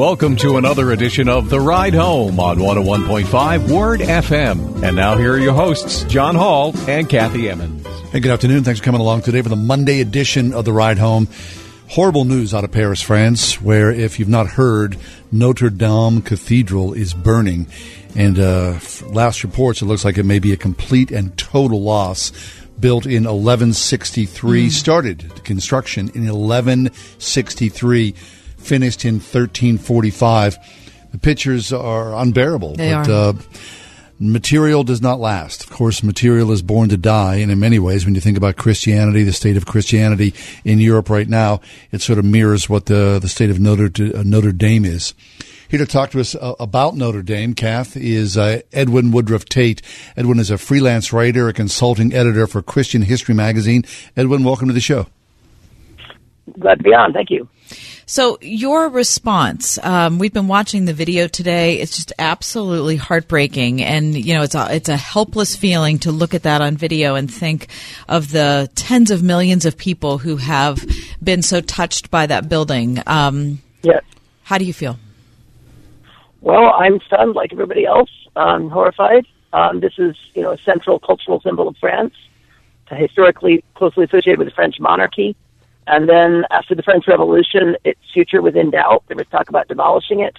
Welcome to another edition of The Ride Home on 101.5 Word FM. And now here are your hosts, John Hall and Kathy Emmons. Hey, good afternoon. Thanks for coming along today for the Monday edition of The Ride Home. Horrible news out of Paris, France, where if you've not heard, Notre Dame Cathedral is burning. And uh, last reports, it looks like it may be a complete and total loss. Built in 1163, mm. started construction in 1163 finished in 1345. The pictures are unbearable. They but, are. Uh, material does not last. Of course, material is born to die. And in many ways, when you think about Christianity, the state of Christianity in Europe right now, it sort of mirrors what the, the state of Notre, uh, Notre Dame is. Here to talk to us uh, about Notre Dame, Kath, is uh, Edwin Woodruff Tait. Edwin is a freelance writer, a consulting editor for Christian History Magazine. Edwin, welcome to the show. Glad to be on. Thank you. So your response, um, we've been watching the video today. It's just absolutely heartbreaking, and you know it's a it's a helpless feeling to look at that on video and think of the tens of millions of people who have been so touched by that building. Um, yes. How do you feel? Well, I'm stunned, like everybody else. I'm horrified. Um, this is you know a central cultural symbol of France, historically closely associated with the French monarchy. And then after the French Revolution, its future was in doubt. There was talk about demolishing it.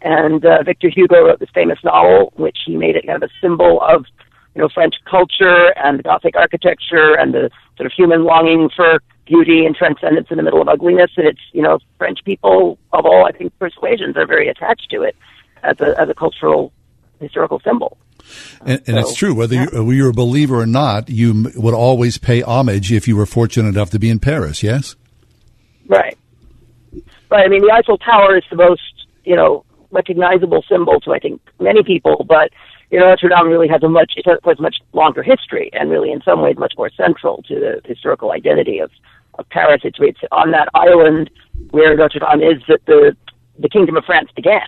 And uh, Victor Hugo wrote this famous novel, which he made it kind of a symbol of, you know, French culture and Gothic architecture and the sort of human longing for beauty and transcendence in the middle of ugliness. And it's, you know, French people of all, I think, persuasions are very attached to it as a, as a cultural historical symbol. And, and so, it's true. Whether, yeah. you, you're a believer or not, you would always pay homage if you were fortunate enough to be in Paris. Yes. Right. Right. I mean, the Eiffel Tower is the most you know recognizable symbol to I think many people, but you know Notre Dame really has a much it has much longer history and really in some ways much more central to the historical identity of of Paris. It's, it's on that island where Notre Dame is that the the Kingdom of France began.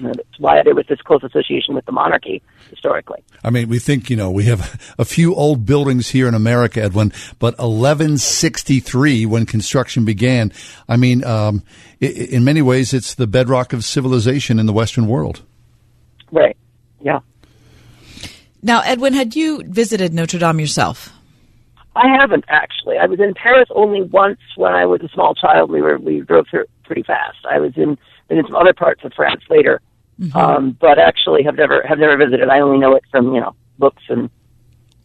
That's why there was this close association with the monarchy historically. I mean, we think, you know, we have a few old buildings here in America, Edwin, but 1163 when construction began. I mean, um, in many ways, it's the bedrock of civilization in the Western world. Right. Yeah. Now, Edwin, had you visited Notre Dame yourself? I haven't actually. I was in Paris only once when I was a small child. We were we drove through pretty fast. I was in in some other parts of France later, mm-hmm. um, but actually have never have never visited. I only know it from you know books and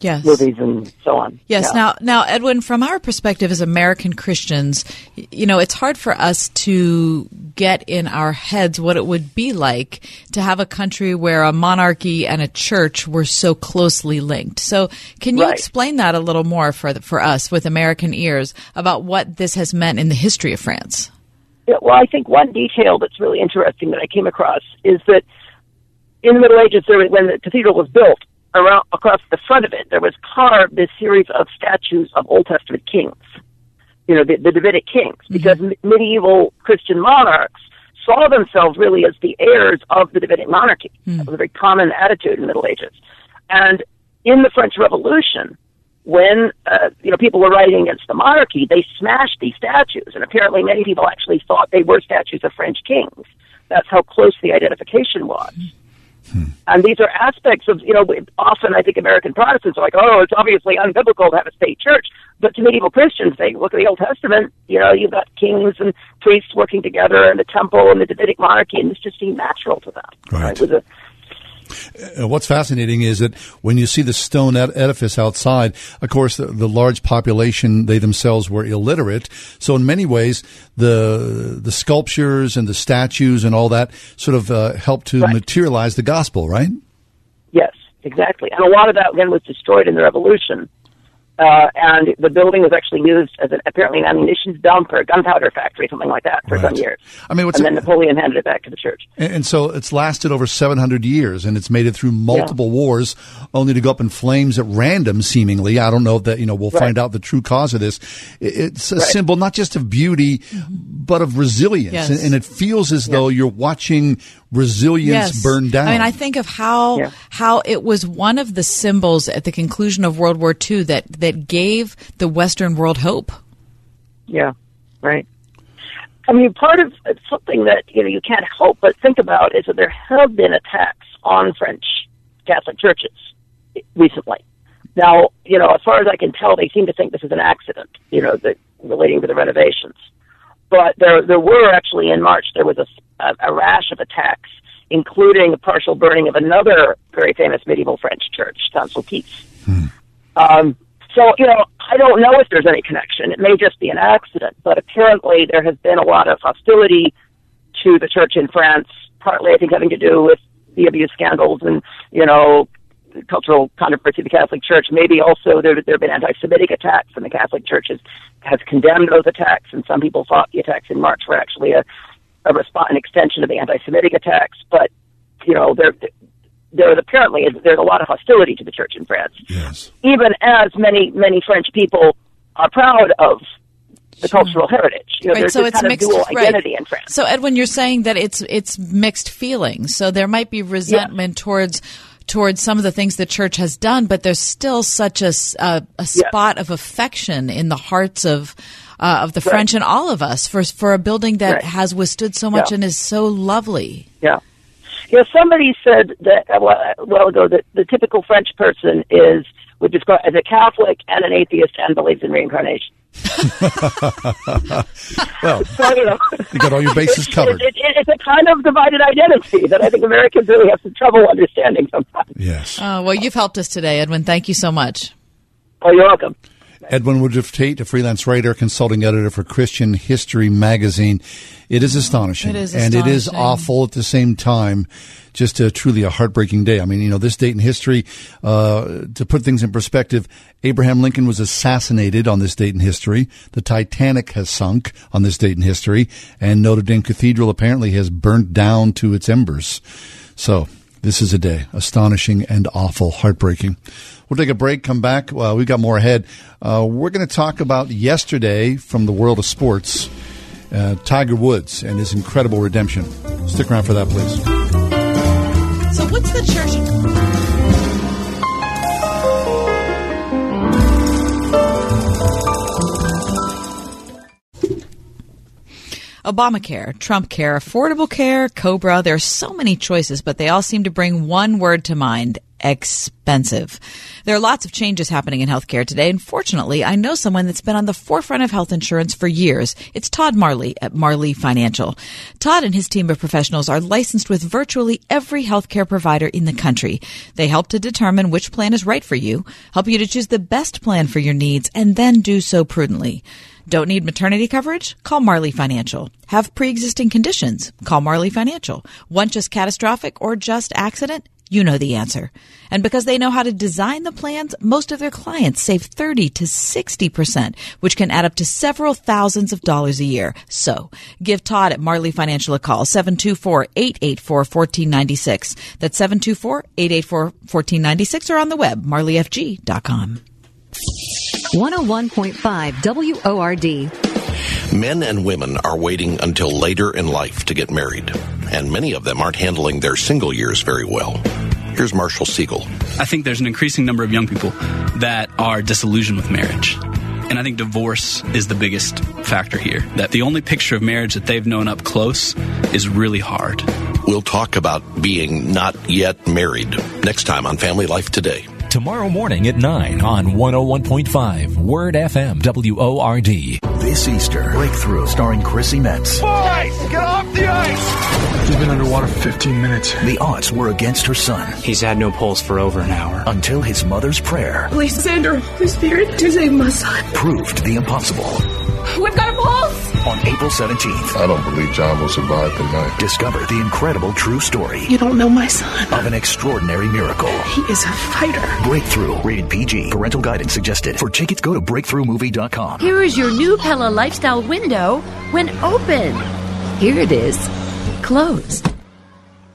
yes. movies and so on. Yes. Yeah. Now, now, Edwin, from our perspective as American Christians, you know, it's hard for us to get in our heads what it would be like to have a country where a monarchy and a church were so closely linked. So, can you right. explain that a little more for for us with American ears about what this has meant in the history of France? Yeah, well, I think one detail that's really interesting that I came across is that in the Middle Ages, there, when the cathedral was built, around across the front of it, there was carved this series of statues of Old Testament kings. You know, the, the Davidic kings, mm-hmm. because mm-hmm. medieval Christian monarchs saw themselves really as the heirs of the Davidic monarchy. Mm. That was a very common attitude in the Middle Ages. And in the French Revolution, when uh, you know people were writing against the monarchy, they smashed these statues, and apparently many people actually thought they were statues of French kings. That's how close the identification was. Mm. Hmm. And these are aspects of, you know, often I think American Protestants are like, oh, it's obviously unbiblical to have a state church. But to medieval Christians, they look at the Old Testament, you know, you've got kings and priests working together and the temple and the Davidic monarchy, and this just seemed natural to them. Right. right? It was a uh, what's fascinating is that when you see the stone edifice outside, of course, the, the, large population they themselves were illiterate. So in many ways, the the sculptures and the statues and all that sort of uh, help to right. materialize the gospel, right? Yes, exactly. And a lot of that then was destroyed in the revolution. Uh, and the building was actually used as an, apparently an ammunition dump or a gunpowder factory, something like that, for Right. some years. I mean, what's and then Napoleon handed it back to the church. And, and so it's lasted over 700 years and it's made it through multiple wars only to go up in flames at random, seemingly. I don't know that, you know, we'll Right. find out the true cause of this. It's a Right. symbol not just of beauty, but of resilience. Yes. And, and it feels as though you're watching resilience burn down. I mean, I think of how Yeah. how it was one of the symbols at the conclusion of World War II that that gave the Western world hope. Yeah, right. I mean, part of something that you know you can't help but think about is that there have been attacks on French Catholic churches recently. Now, you know, as far as I can tell, they seem to think this is an accident. You know, that relating to the renovations. But there, there were actually in March there was a, a, a rash of attacks, including a partial burning of another very famous medieval French church, Saint Sulpice. Um, so, you know, I don't know if there's any connection. It may just be an accident, but apparently there has been a lot of hostility to the church in France, partly, I think, having to do with the abuse scandals and, you know, cultural controversy of the Catholic Church. Maybe also there, there have been anti-Semitic attacks, and the Catholic Church has, has condemned those attacks, and some people thought the attacks in March were actually a, a response, an extension of the anti-Semitic attacks. But, you know, there, there is apparently there's a lot of hostility to the church in France yes. even as many many French people are proud of the cultural heritage. You know, Right, there's so this it's kind mixed of dual right. identity in France. So Edwin, you're saying that it's it's mixed feelings. So there might be resentment towards towards some of the things the church has done, but there's still such a a spot of affection in the hearts of uh, of the Right. French and all of us for for a building that Right. has withstood so much Yeah. and is so lovely. Yeah. You know, somebody said that a while, ago that the typical French person is would describe as a Catholic and an atheist and believes in reincarnation. Well, So you know, you got all your bases covered. It, it, it's a kind of divided identity that I think Americans really have some trouble understanding sometimes. Yes. Uh, well, you've helped us today, Edwin. Thank you so much. Oh, you're welcome. Edwin Woodruff Tait, a freelance writer, consulting editor for Christian History Magazine. It is astonishing. It is And it is awful at the same time. Just a, truly a heartbreaking day. I mean, you know, this date in history, uh, to put things in perspective, Abraham Lincoln was assassinated on this date in history. The Titanic has sunk on this date in history. And Notre Dame Cathedral apparently has burnt down to its embers. So, this is a day. Astonishing and awful. Heartbreaking. We'll take a break, come back. Well, we've got more ahead. Uh, we're going to talk about yesterday from the world of sports, uh, Tiger Woods and his incredible redemption. Stick around for that, please. So, what's the church? Obamacare, Trump Care, Affordable Care, Cobra. There are so many choices, but they all seem to bring one word to mind expensive. There are lots of changes happening in healthcare today, and fortunately, I know someone that's been on the forefront of health insurance for years. It's Todd Marley at Marley Financial. Todd and his team of professionals are licensed with virtually every healthcare provider in the country. They help to determine which plan is right for you, help you to choose the best plan for your needs, and then do so prudently. Don't need maternity coverage? Call Marley Financial. Have pre-existing conditions? Call Marley Financial. Want just catastrophic or just accident? You know the answer. And because they know how to design the plans, most of their clients save 30 to 60%, which can add up to several thousands of dollars a year. So, give Todd at Marley Financial a call, 724-884-1496. That's 724-884-1496 or on the web, marleyfg.com. 101.5 WORD. Men and women are waiting until later in life to get married, and many of them aren't handling their single years very well. Here's Marshall Segal. I think there's an increasing number of young people that are disillusioned with marriage. And I think divorce is the biggest factor here. That the only picture of marriage that they've known up close is really hard. We'll talk about being not yet married next time on Family Life Today. Tomorrow morning at 9 on 101.5 Word FM WORD. This Easter, Breakthrough, starring Chrissy Metz. Boys, get off the ice! He's been underwater for 15 minutes. The odds were against her son. He's had no pulse for over an hour. Until his mother's prayer Please send her Holy Spirit to save my son. proved the impossible. We've got a pulse! On April 17th. I don't believe John will survive the night. Discover the incredible true story. You don't know my son. Of an extraordinary miracle. He is a fighter. Breakthrough. Rated PG. Parental guidance suggested. For tickets, go to breakthroughmovie.com. Here is your new Pella Lifestyle window when open. Here it is. Closed.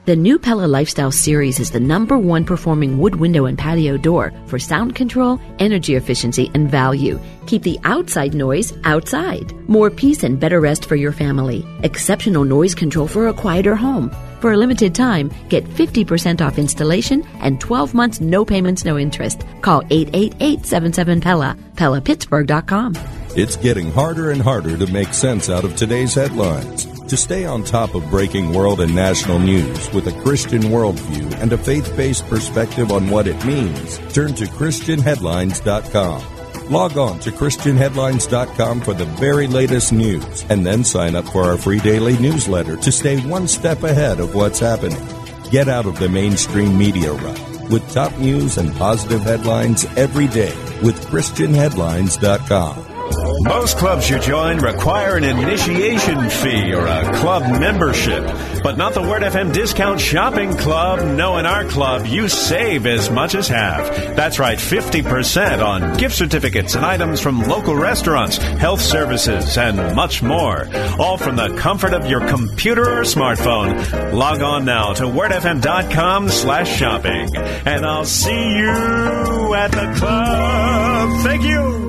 The new Pella Lifestyle series is the number one performing wood window and patio door for sound control, energy efficiency, and value. Keep the outside noise outside. More peace and better rest for your family. Exceptional noise control for a quieter home. For a limited time, get 50% off installation and 12 months no payments, no interest. Call 888-77-PELLA, PellaPittsburgh.com. It's getting harder and harder to make sense out of today's headlines. To stay on top of breaking world and national news with a Christian worldview and a faith based perspective on what it means, turn to ChristianHeadlines.com. Log on to ChristianHeadlines.com for the very latest news and then sign up for our free daily newsletter to stay one step ahead of what's happening. Get out of the mainstream media rut with top news and positive headlines every day with ChristianHeadlines.com. Most clubs you join require an initiation fee or a club membership, but not the Word FM Discount Shopping Club. No, in our club, you save as much as half. That's right, 50% on gift certificates and items from local restaurants, health services, and much more. All from the comfort of your computer or smartphone. Log on now to wordfm.com slash shopping, and I'll see you at the club. Thank you.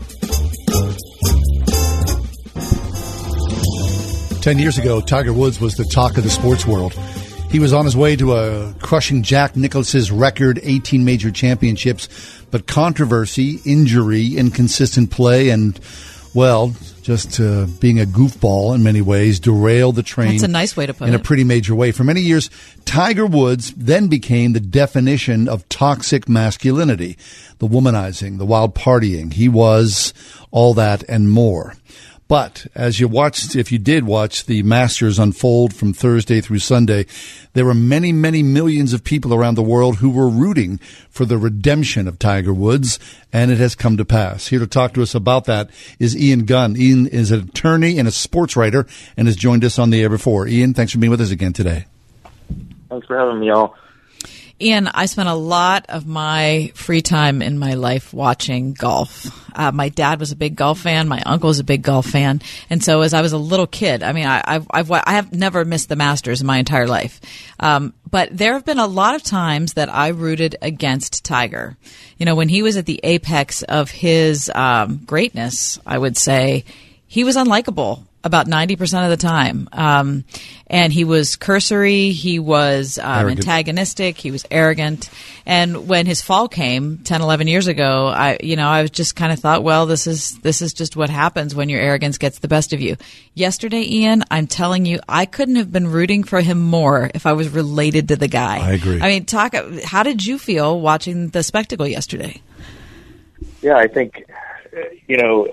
Ten years ago, Tiger Woods was the talk of the sports world. He was on his way to a crushing Jack Nicklaus's record 18 major championships, but controversy, injury, inconsistent play, and, well, just uh, being a goofball in many ways derailed the train. That's a nice way to put in it. a pretty major way. For many years, Tiger Woods then became the definition of toxic masculinity, the womanizing, the wild partying. He was all that and more. But as you watched, if you did watch the Masters unfold from Thursday through Sunday, there were many, many millions of people around the world who were rooting for the redemption of Tiger Woods, and it has come to pass. Here to talk to us about that is Ian Gunn. Ian is an attorney and a sports writer and has joined us on the air before. Ian, thanks for being with us again today. Thanks for having me, y'all. Ian, I spent a lot of my free time in my life watching golf. Uh, my dad was a big golf fan. My uncle was a big golf fan. And so as I was a little kid, I mean, I, I've, I've, I have never missed the Masters in my entire life. Um, but there have been a lot of times that I rooted against Tiger. You know, when he was at the apex of his um, greatness, I would say he was unlikable about 90% of the time. Um, and he was cursory, he was um, antagonistic, he was arrogant. And when his fall came 10, 11 years ago, I, you know, I was just kind of thought, well, this is, this is just what happens when your arrogance gets the best of you. Yesterday, Ian, I'm telling you, I couldn't have been rooting for him more if I was related to the guy. I agree. I mean, talk, how did you feel watching the spectacle yesterday? Yeah, I think you know,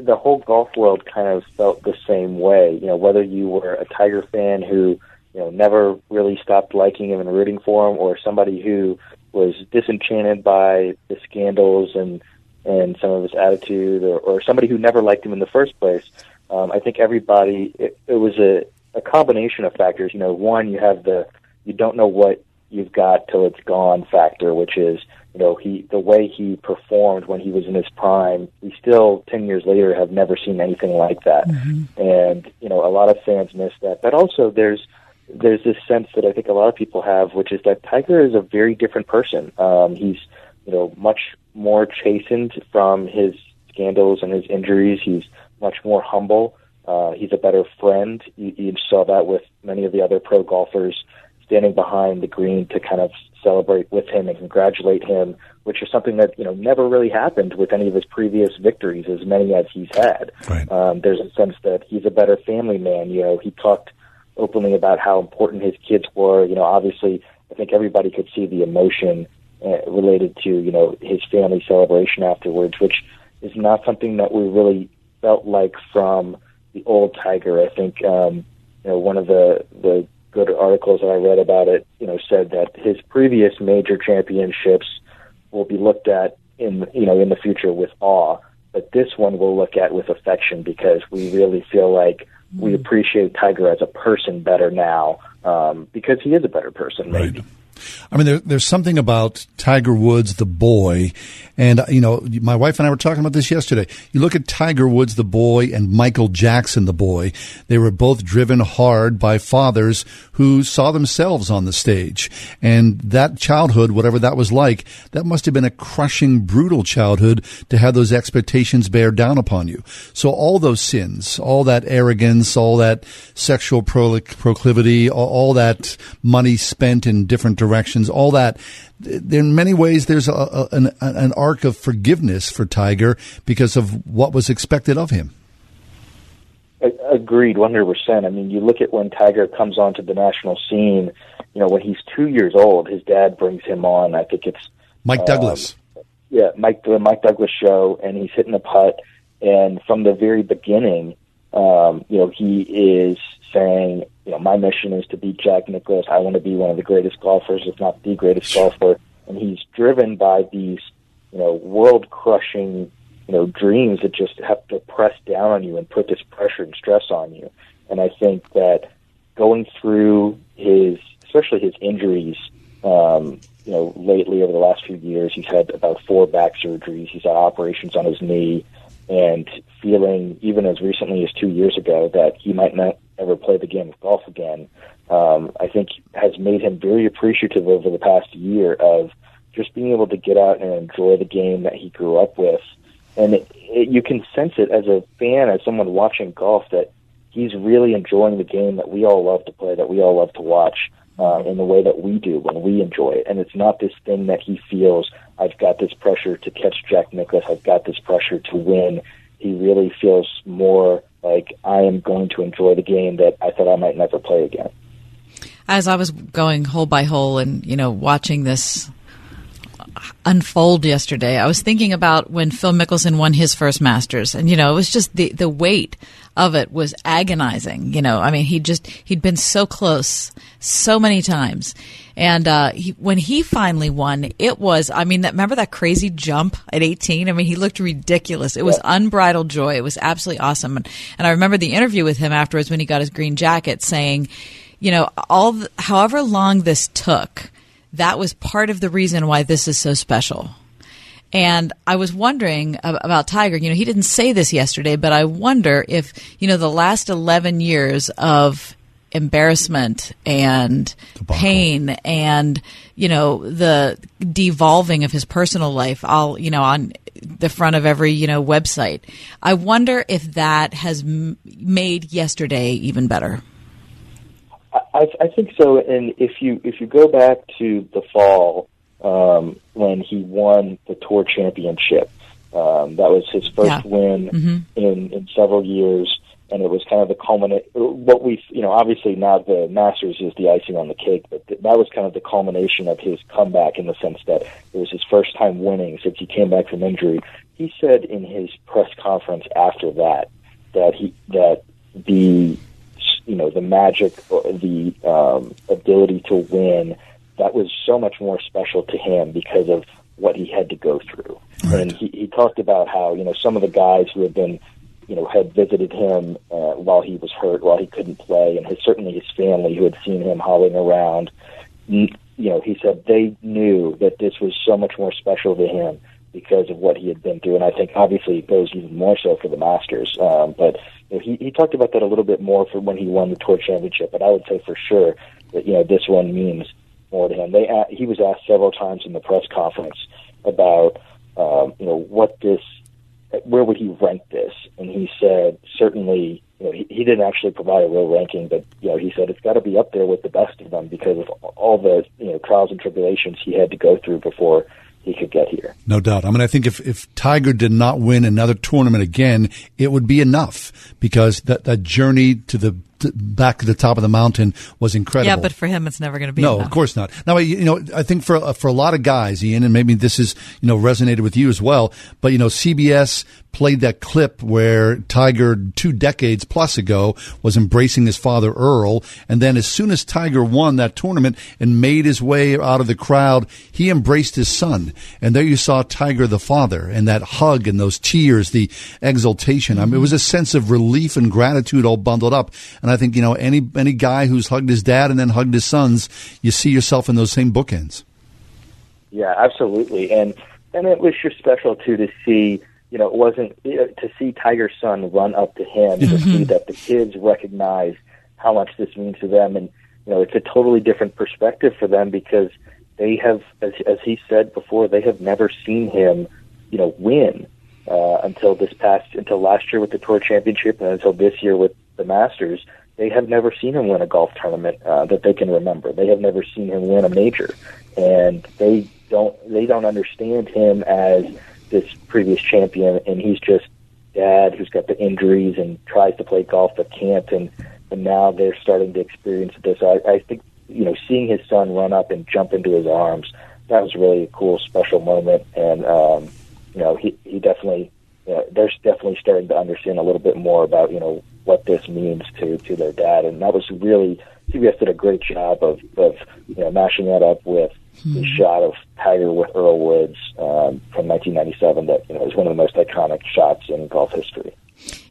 the whole golf world kind of felt the same way. You know, whether you were a Tiger fan who, you know, never really stopped liking him and rooting for him, or somebody who was disenchanted by the scandals and and some of his attitude, or, or somebody who never liked him in the first place. Um, I think everybody it, it was a, a combination of factors. You know, one you have the you don't know what you've got till it's gone factor, which is you know he the way he performed when he was in his prime we still 10 years later have never seen anything like that. Mm-hmm. and you know a lot of fans miss that. But also there's there's this sense that I think a lot of people have which is that Tiger is a very different person. Um he's you know much more chastened from his scandals and his injuries. He's much more humble. Uh he's a better friend. You, you saw that with many of the other pro golfers standing behind the green to kind of celebrate with him and congratulate him, which is something that you know never really happened with any of his previous victories, as many as he's had. Right. Um, there's a sense that he's a better family man. You know, he talked openly about how important his kids were. You know, obviously, I think everybody could see the emotion uh, related to you know his family celebration afterwards, which is not something that we really felt like from the old Tiger. I think um, you know one of the the good articles that I read about it, you know, said that his previous major championships will be looked at in you know in the future with awe, but this one we'll look at with affection because we really feel like we appreciate Tiger as a person better now um, because he is a better person, maybe. I mean, there, there's something about Tiger Woods, the boy, and you know, my wife and I were talking about this yesterday. You look at Tiger Woods, the boy, and Michael Jackson, the boy. They were both driven hard by fathers who saw themselves on the stage, and that childhood, whatever that was like, that must have been a crushing, brutal childhood to have those expectations bear down upon you. So all those sins, all that arrogance, all that sexual proclivity, all, all that money spent in different directions directions, all that. In many ways, there's a, a, an, an arc of forgiveness for Tiger because of what was expected of him. Agreed, 100%. I mean, you look at when Tiger comes onto the national scene, you know, when he's two years old, his dad brings him on. I think it's Mike Douglas. Um, yeah, Mike, the Mike Douglas show, and he's hitting a putt. And from the very beginning, um, you know, he is saying, you know, my mission is to beat Jack Nicklaus. I want to be one of the greatest golfers, if not the greatest golfer. And he's driven by these, you know, world crushing you know, dreams that just have to press down on you and put this pressure and stress on you. And I think that going through his, especially his injuries, um, you know, lately over the last few years, he's had about four back surgeries. He's had operations on his knee, and feeling even as recently as two years ago that he might not ever play the game of golf again. Um, I think has made him very appreciative over the past year of just being able to get out and enjoy the game that he grew up with and it, it, you can sense it as a fan, as someone watching golf, that he's really enjoying the game that we all love to play, that we all love to watch uh, in the way that we do when we enjoy it. And it's not this thing that he feels, I've got this pressure to catch Jack Nicklaus, I've got this pressure to win. He really feels more like I am going to enjoy the game that I thought I might never play again. As I was going hole by hole and, you know, watching this unfold yesterday. I was thinking about when Phil Mickelson won his first Masters, and you know, it was just the the weight of it was agonizing. You know, I mean, he just he'd been so close so many times, and uh, he, when he finally won, it was. I mean, that remember that crazy jump at 18? I mean, he looked ridiculous. It was unbridled joy. It was absolutely awesome, and, and I remember the interview with him afterwards when he got his green jacket, saying, you know, all the, however long this took that was part of the reason why this is so special. And I was wondering about Tiger. You know, he didn't say this yesterday, but I wonder if, you know, the last 11 years of embarrassment and pain and, you know, the devolving of his personal life all, you know, on the front of every, you know, website. I wonder if that has m- made yesterday even better. I, I think so. And if you if you go back to the fall um, when he won the tour championship, um, that was his first yeah. win mm-hmm. in in several years, and it was kind of the culminate. What we you know obviously now the Masters is the icing on the cake, but th- that was kind of the culmination of his comeback in the sense that it was his first time winning since he came back from injury. He said in his press conference after that that he that the you know the magic, the um, ability to win. That was so much more special to him because of what he had to go through. Right. And he, he talked about how you know some of the guys who had been you know had visited him uh, while he was hurt, while he couldn't play, and his, certainly his family who had seen him hobbling around. You know, he said they knew that this was so much more special to him because of what he had been through. And I think obviously it goes even more so for the Masters. Um, but you know, he, he talked about that a little bit more for when he won the Tour Championship. But I would say for sure that you know this one means more to him. They uh, he was asked several times in the press conference about um, you know what this where would he rank this, and he said certainly you know, he, he didn't actually provide a real ranking, but you know, he said it's got to be up there with the best of them because of all the you know trials and tribulations he had to go through before he could get here. No doubt. I mean, I think if, if Tiger did not win another tournament again, it would be enough because that, that journey to the back at the top of the mountain was incredible. Yeah, but for him, it's never going to be. No, enough. of course not. Now, you know, I think for uh, for a lot of guys, Ian, and maybe this is you know resonated with you as well. But you know, CBS played that clip where Tiger two decades plus ago was embracing his father Earl, and then as soon as Tiger won that tournament and made his way out of the crowd, he embraced his son, and there you saw Tiger the father, and that hug and those tears, the exultation. I mean, it was a sense of relief and gratitude all bundled up. And I think you know any any guy who's hugged his dad and then hugged his sons, you see yourself in those same bookends. Yeah, absolutely, and and it was just special too to see. You know, it wasn't to see Tiger's son run up to him to see that the kids recognize how much this means to them, and you know, it's a totally different perspective for them because they have, as, as he said before, they have never seen him, you know, win uh, until this past, until last year with the Tour Championship, and until this year with the Masters. They have never seen him win a golf tournament uh, that they can remember. They have never seen him win a major, and they don't they don't understand him as this previous champion, and he's just dad who's got the injuries and tries to play golf but can't, and and now they're starting to experience this. I, I think you know seeing his son run up and jump into his arms that was really a cool special moment, and um, you know he he definitely you they're definitely starting to understand a little bit more about you know what this means to to their dad, and that was really CBS did a great job of of you know mashing that up with the shot of Tiger with Earl Woods um, from 1997 that you know is one of the most iconic shots in golf history.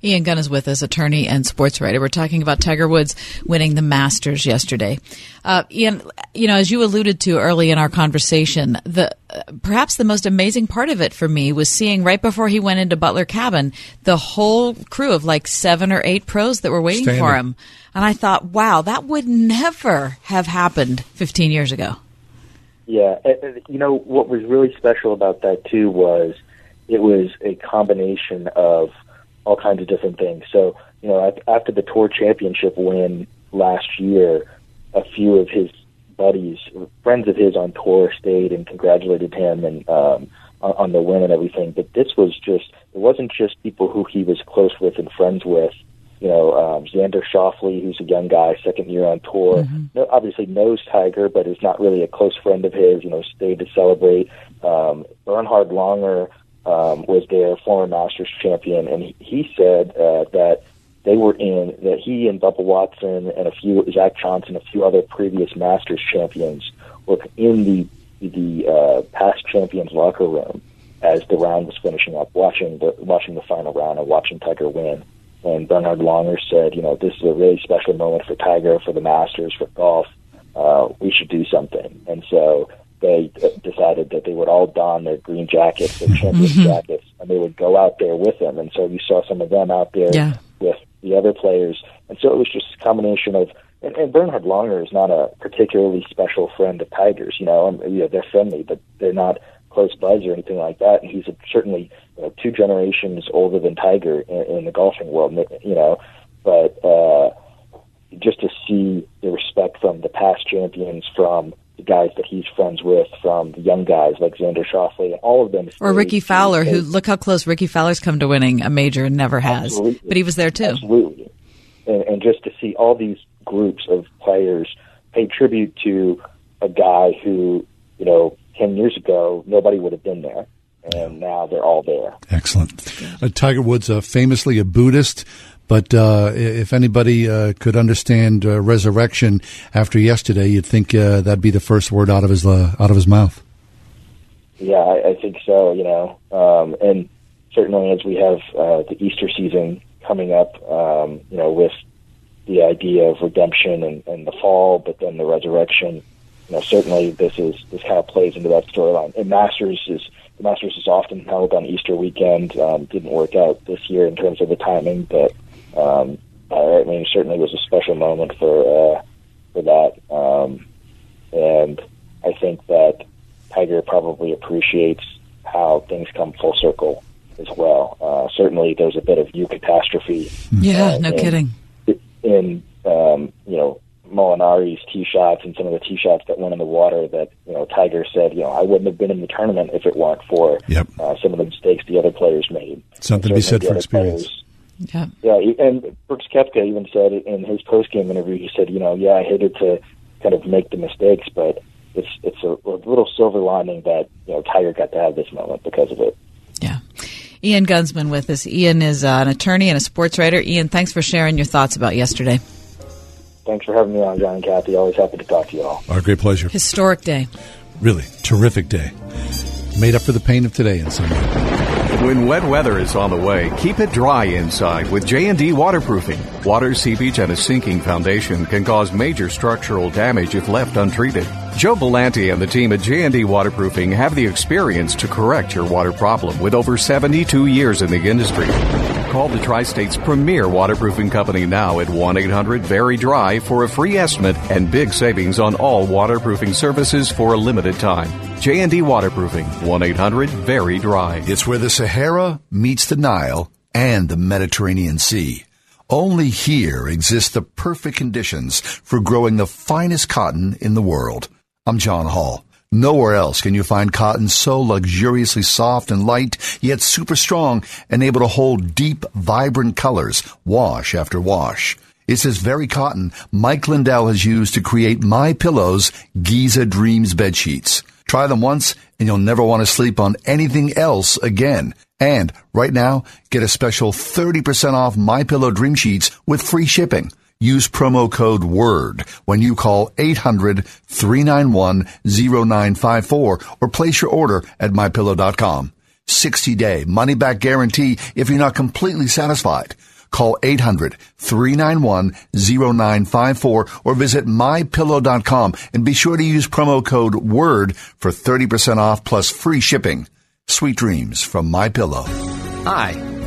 Ian Gunn is with us, attorney and sports writer. We're talking about Tiger Woods winning the Masters yesterday. Uh, Ian, you know, as you alluded to early in our conversation, the uh, perhaps the most amazing part of it for me was seeing right before he went into Butler Cabin the whole crew of like seven or eight pros that were waiting Standing. for him, and I thought, wow, that would never have happened 15 years ago. Yeah, and- and, you know what was really special about that too was it was a combination of all kinds of different things. So you know, after the tour championship win last year, a few of his buddies, friends of his on tour, stayed and congratulated him and um, on, the win and everything. But this was just it wasn't just people who he was close with and friends with. You know, um, Xander Schauffele, who's a young guy, second year on tour, no, obviously knows Tiger, but is not really a close friend of his. You know, stayed to celebrate. Um, Bernhard Longer um, was their former Masters champion, and he, he said uh, that they were in that he and Bubba Watson and a few Zach Johnson, a few other previous Masters champions were in the the uh, past champions locker room as the round was finishing up, watching the watching the final round and watching Tiger win. And Bernhard Langer said, you know, this is a really special moment for Tiger, for the Masters, for golf. Uh, we should do something. And so they decided that they would all don their green jackets, their champion jackets, and they would go out there with them. And so you saw some of them out there Yeah. with the other players. And so it was just a combination of, and, and Bernhard Langer is not a particularly special friend of Tiger's. You know, um, you know, they're friendly, but they're not close buds or anything like that. And he's a, certainly you know, two generations older than Tiger in, in the golfing world. You know, but uh, just to see the respect from the past champions, from the guys that he's friends with, from the young guys like Xander Schauffele, and all of them. Or Rickie Fowler, who look how close Rickie Fowler's come to winning a major and never has, Absolutely. but he was there too. Absolutely. And, and just to see all these groups of players pay tribute to a guy who, you know, 10 years ago, nobody would have been there. And now they're all there. Excellent. Uh, Tiger Woods, uh, famously a Buddhist, but uh, if anybody uh, could understand uh, resurrection after yesterday, you'd think uh, that'd be the first word out of his uh, out of his mouth. Yeah, I, I think so, you know. Um, and certainly as we have uh, the Easter season coming up, um, you know, with the idea of redemption and, and the fall, but then the resurrection, you know, certainly this is this kind of plays into that storyline. And Masters is the Masters is often held on Easter weekend. Um, didn't work out this year in terms of the timing, but um, I mean, it certainly was a special moment for uh, for that. Um, and I think that Tiger probably appreciates how things come full circle as well. Uh, certainly, apparently there's a bit of eucatastrophe. Yeah, uh, no in- kidding. In um, you know Molinari's tee shots and some of the tee shots that went in the water that you know Tiger said you know I wouldn't have been in the tournament if it weren't for Yep. uh, some of the mistakes the other players made. Something to be said for experience. players- Yeah. yeah, and Brooks Koepka even said in his post game interview, he said, you know, yeah, I hated to kind of make the mistakes, but it's it's a, a little silver lining that you know Tiger got to have this moment because of it. Yeah. Ian Gunsman with us. Ian is uh, an attorney and a sports writer. Ian, thanks for sharing your thoughts about yesterday. Thanks for having me on, John and Kathy. Always happy to talk to you all. Our great pleasure. Historic day. Really terrific day. Made up for the pain of today in some way. When wet weather is on the way, keep it dry inside with J&D waterproofing. Water seepage and a sinking foundation can cause major structural damage if left untreated. Joe Belanti and the team at J&D Waterproofing have the experience to correct your water problem with over 72 years in the industry. Call the Tri-State's premier waterproofing company now at 1-800-VERY-DRY for a free estimate and big savings on all waterproofing services for a limited time. J&D Waterproofing, 1-800-VERY-DRY. It's where the Sahara meets the Nile and the Mediterranean Sea. Only here exist the perfect conditions for growing the finest cotton in the world. I'm John Hall. Nowhere else can you find cotton so luxuriously soft and light, yet super strong and able to hold deep, vibrant colors, wash after wash. It's this very cotton Mike Lindell has used to create My Pillow's Giza Dreams bed sheets. Try them once and you'll never want to sleep on anything else again. And right now, get a special 30% off My Pillow Dream Sheets with free shipping. Use promo code WORD when you call 800-391-0954 or place your order at mypillow.com. 60 day money back guarantee if you're not completely satisfied. Call 800-391-0954 or visit mypillow.com and be sure to use promo code WORD for 30% off plus free shipping. Sweet dreams from My Pillow. Hi,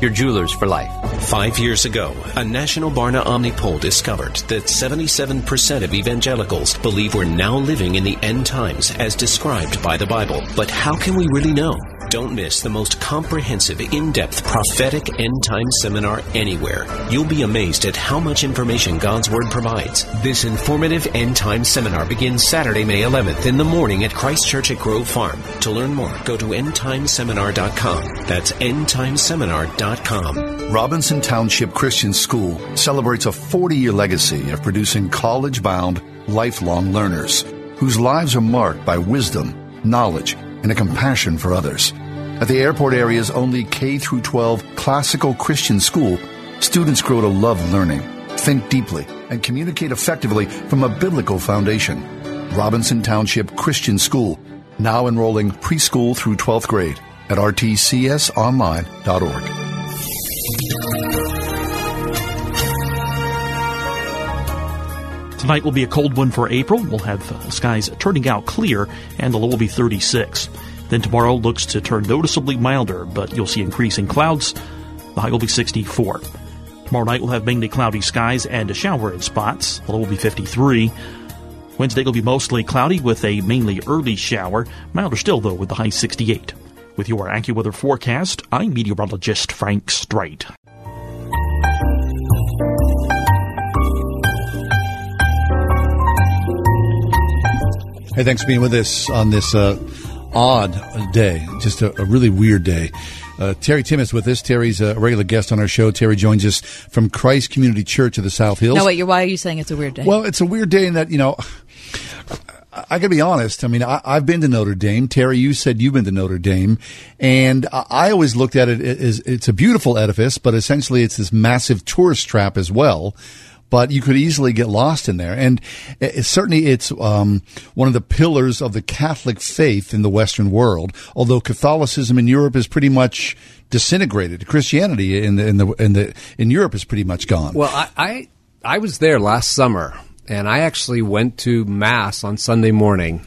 your jewelers for life. Five years ago, a national Barna Omni poll discovered that 77% of evangelicals believe we're now living in the end times as described by the Bible. But how can we really know? Don't miss the most comprehensive, in-depth prophetic end time seminar anywhere. You'll be amazed at how much information God's Word provides. This informative end time seminar begins Saturday, May 11th in the morning at Christ Church at Grove Farm. To learn more, go to endtimeseminar.com. That's endtimeseminar.com. Robinson Township Christian School celebrates a 40 year legacy of producing college bound, lifelong learners whose lives are marked by wisdom, knowledge, and a compassion for others. At the airport area's only K 12 classical Christian school, students grow to love learning, think deeply, and communicate effectively from a biblical foundation. Robinson Township Christian School, now enrolling preschool through 12th grade at rtcsonline.org. Tonight will be a cold one for April. We'll have uh, skies turning out clear and the low will be 36. Then tomorrow looks to turn noticeably milder, but you'll see increasing clouds. The high will be 64. Tomorrow night we'll have mainly cloudy skies and a shower in spots. The low will be 53. Wednesday will be mostly cloudy with a mainly early shower. Milder still though with the high 68. With your AccuWeather forecast, I'm meteorologist Frank Strait. Hey, thanks for being with us on this uh, odd day, just a, a really weird day. Uh, Terry Timm is with us. Terry's a regular guest on our show. Terry joins us from Christ Community Church of the South Hills. No, wait, why are you saying it's a weird day? Well, it's a weird day in that, you know, I, I gotta be honest. I mean, I, I've been to Notre Dame. Terry, you said you've been to Notre Dame. And I, I always looked at it as it's a beautiful edifice, but essentially it's this massive tourist trap as well but you could easily get lost in there. And it, certainly it's um, one of the pillars of the Catholic faith in the Western world, although Catholicism in Europe is pretty much disintegrated. Christianity in the, in the, in the, in Europe is pretty much gone. Well, I, I, I was there last summer and I actually went to mass on Sunday morning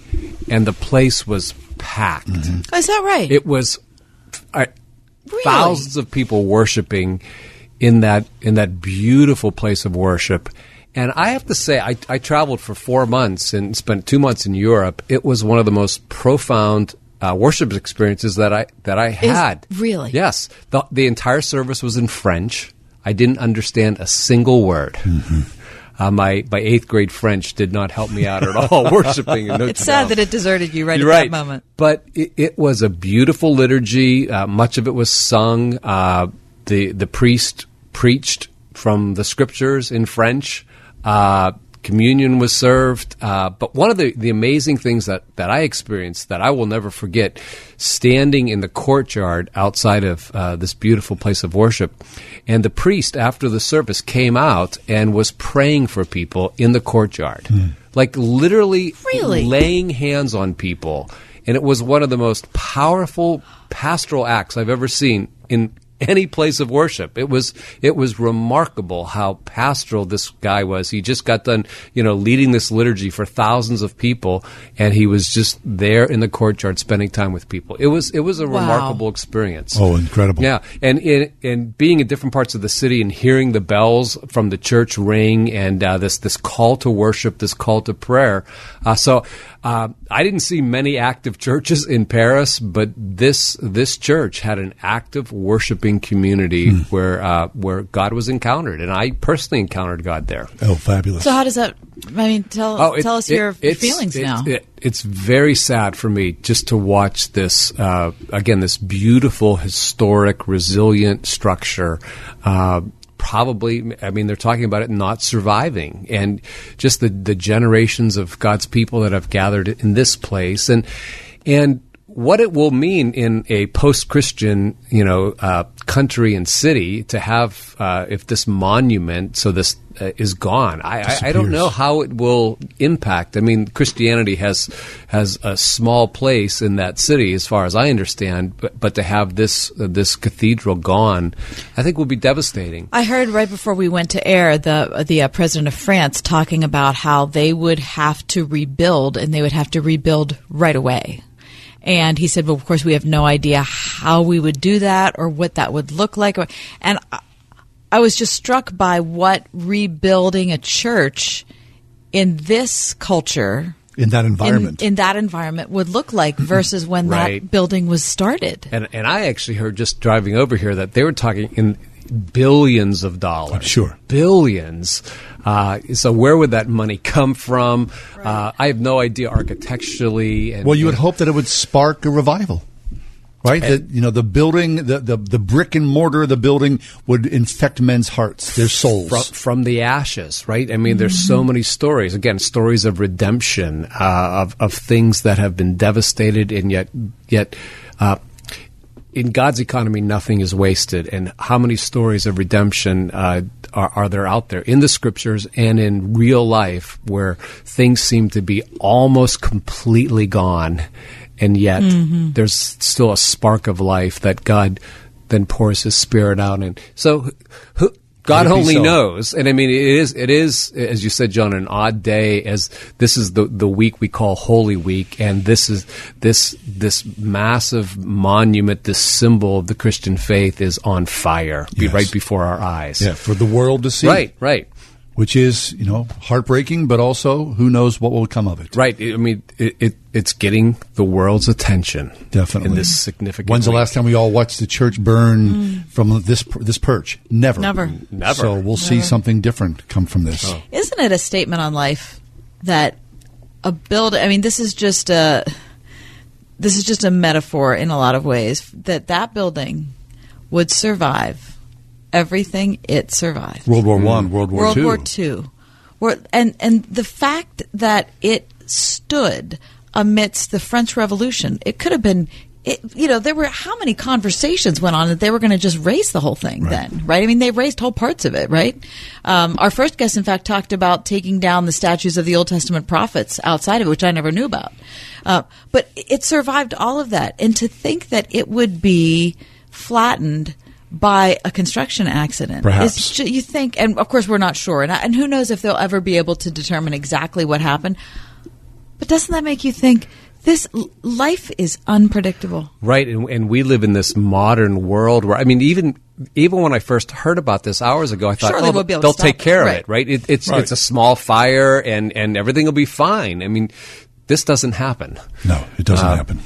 and the place was packed. Mm-hmm. Is that right? It was I, really? thousands of people worshiping in that in that beautiful place of worship. And I have to say, I, I traveled for four months and spent two months in Europe. It was one of the most profound uh, worship experiences that I that I had. Is, really? Yes. The, the entire service was in French. I didn't understand a single word. Mm-hmm. Uh, my my eighth grade French did not help me out at all worshiping in Notre It's sad that it deserted you right You're at right. that moment. But it, it was a beautiful liturgy. Uh, much of it was sung. The the priest preached from the scriptures in French. Uh, communion was served. Uh, but one of the, the amazing things that, that I experienced that I will never forget, standing in the courtyard outside of uh, this beautiful place of worship, and the priest after the service came out and was praying for people in the courtyard, like literally Really? laying hands on people. And it was one of the most powerful pastoral acts I've ever seen in any place of worship. It was it was remarkable how pastoral this guy was. He just got done, you know, leading this liturgy for thousands of people, and he was just there in the courtyard spending time with people. It was it was a Wow. remarkable experience. Oh, incredible. Yeah, and in and being in different parts of the city and hearing the bells from the church ring and uh, this this call to worship, this call to prayer. Uh, so uh, I didn't see many active churches in Paris, but this this church had an active worshiping community Hmm. where uh, where God was encountered, and I personally encountered God there. Oh, fabulous. So how does that? I mean, tell Oh, it- tell us it- your it's- feelings it- now. it- it's very sad for me just to watch this uh, again. This beautiful, historic, resilient structure. Uh, Probably, I mean, they're talking about it not surviving, and just the the generations of God's people that have gathered in this place, and and what it will mean in a post-Christian, you know, uh, country and city to have uh, if this monument, so this uh, is gone. I, I, I don't know how it will impact. I mean, Christianity has has a small place in that city, as far as I understand. But, but to have this uh, this cathedral gone, I think will be devastating. I heard right before we went to air the the uh, president of France talking about how they would have to rebuild and they would have to rebuild right away. And he said, "Well, of course, we have no idea how we would do that or what that would look like." And I, I was just struck by what rebuilding a church in this culture in that in, environment. in that environment would look like versus when Right. that building was started. And and I actually heard just driving over here that they were talking in billions of dollars. I'm sure. billions. Uh, so where would that money come from? Uh, I have no idea architecturally. And, well, you would hope that it would spark a revival. Right, that you know the building, the, the the brick and mortar of the building would infect men's hearts, their souls. from, from the ashes, right? I mean, there's so many stories. Again, stories of redemption, uh, of of things that have been devastated, and yet yet. Uh, in God's economy, nothing is wasted. And how many stories of redemption uh, are, are there out there in the scriptures and in real life where things seem to be almost completely gone, and yet Mhm. there's still a spark of life that God then pours His Spirit out. in. so, who, God only so. knows. And I mean, it is, it is, as you said, John, an odd day as this is the, the week we call Holy Week. And this is, this, this massive monument, this symbol of the Christian faith is on fire be Yes. right before our eyes. Yeah, for the world to see. Right, right. Which is, you know, heartbreaking, but also who knows what will come of it. Right. I mean, it, it, it's getting the world's attention. Definitely. In this significant When's the last time we all watched the church burn mm. from this this perch? Never. Never. Never. So we'll see something different come from this. Oh. Isn't it a statement on life that a build? I mean, this is just a this is just a metaphor in a lot of ways that that building would survive everything it survived. World War One, World War World Two. War Two, and and the fact that it stood amidst the French Revolution, it could have been it, you know, there were how many conversations went on that they were going to just raze the whole thing right. then, right? I mean, they razed whole parts of it, right? Um, our first guest, in fact, talked about taking down the statues of the Old Testament prophets outside of it, which I never knew about. Uh, but it survived all of that. And to think that it would be flattened by a construction accident. Perhaps. Ju- you think, and of course we're not sure, and, and who knows if they'll ever be able to determine exactly what happened. But doesn't that make you think this life is unpredictable? Right, and, and we live in this modern world where I mean, even even when I first heard about this hours ago, I thought, Surely oh, we'll be able they'll take care it. of Right. it, right? It, it's Right. it's a small fire, and and everything will be fine. I mean, this doesn't happen. No, it doesn't Uh, happen.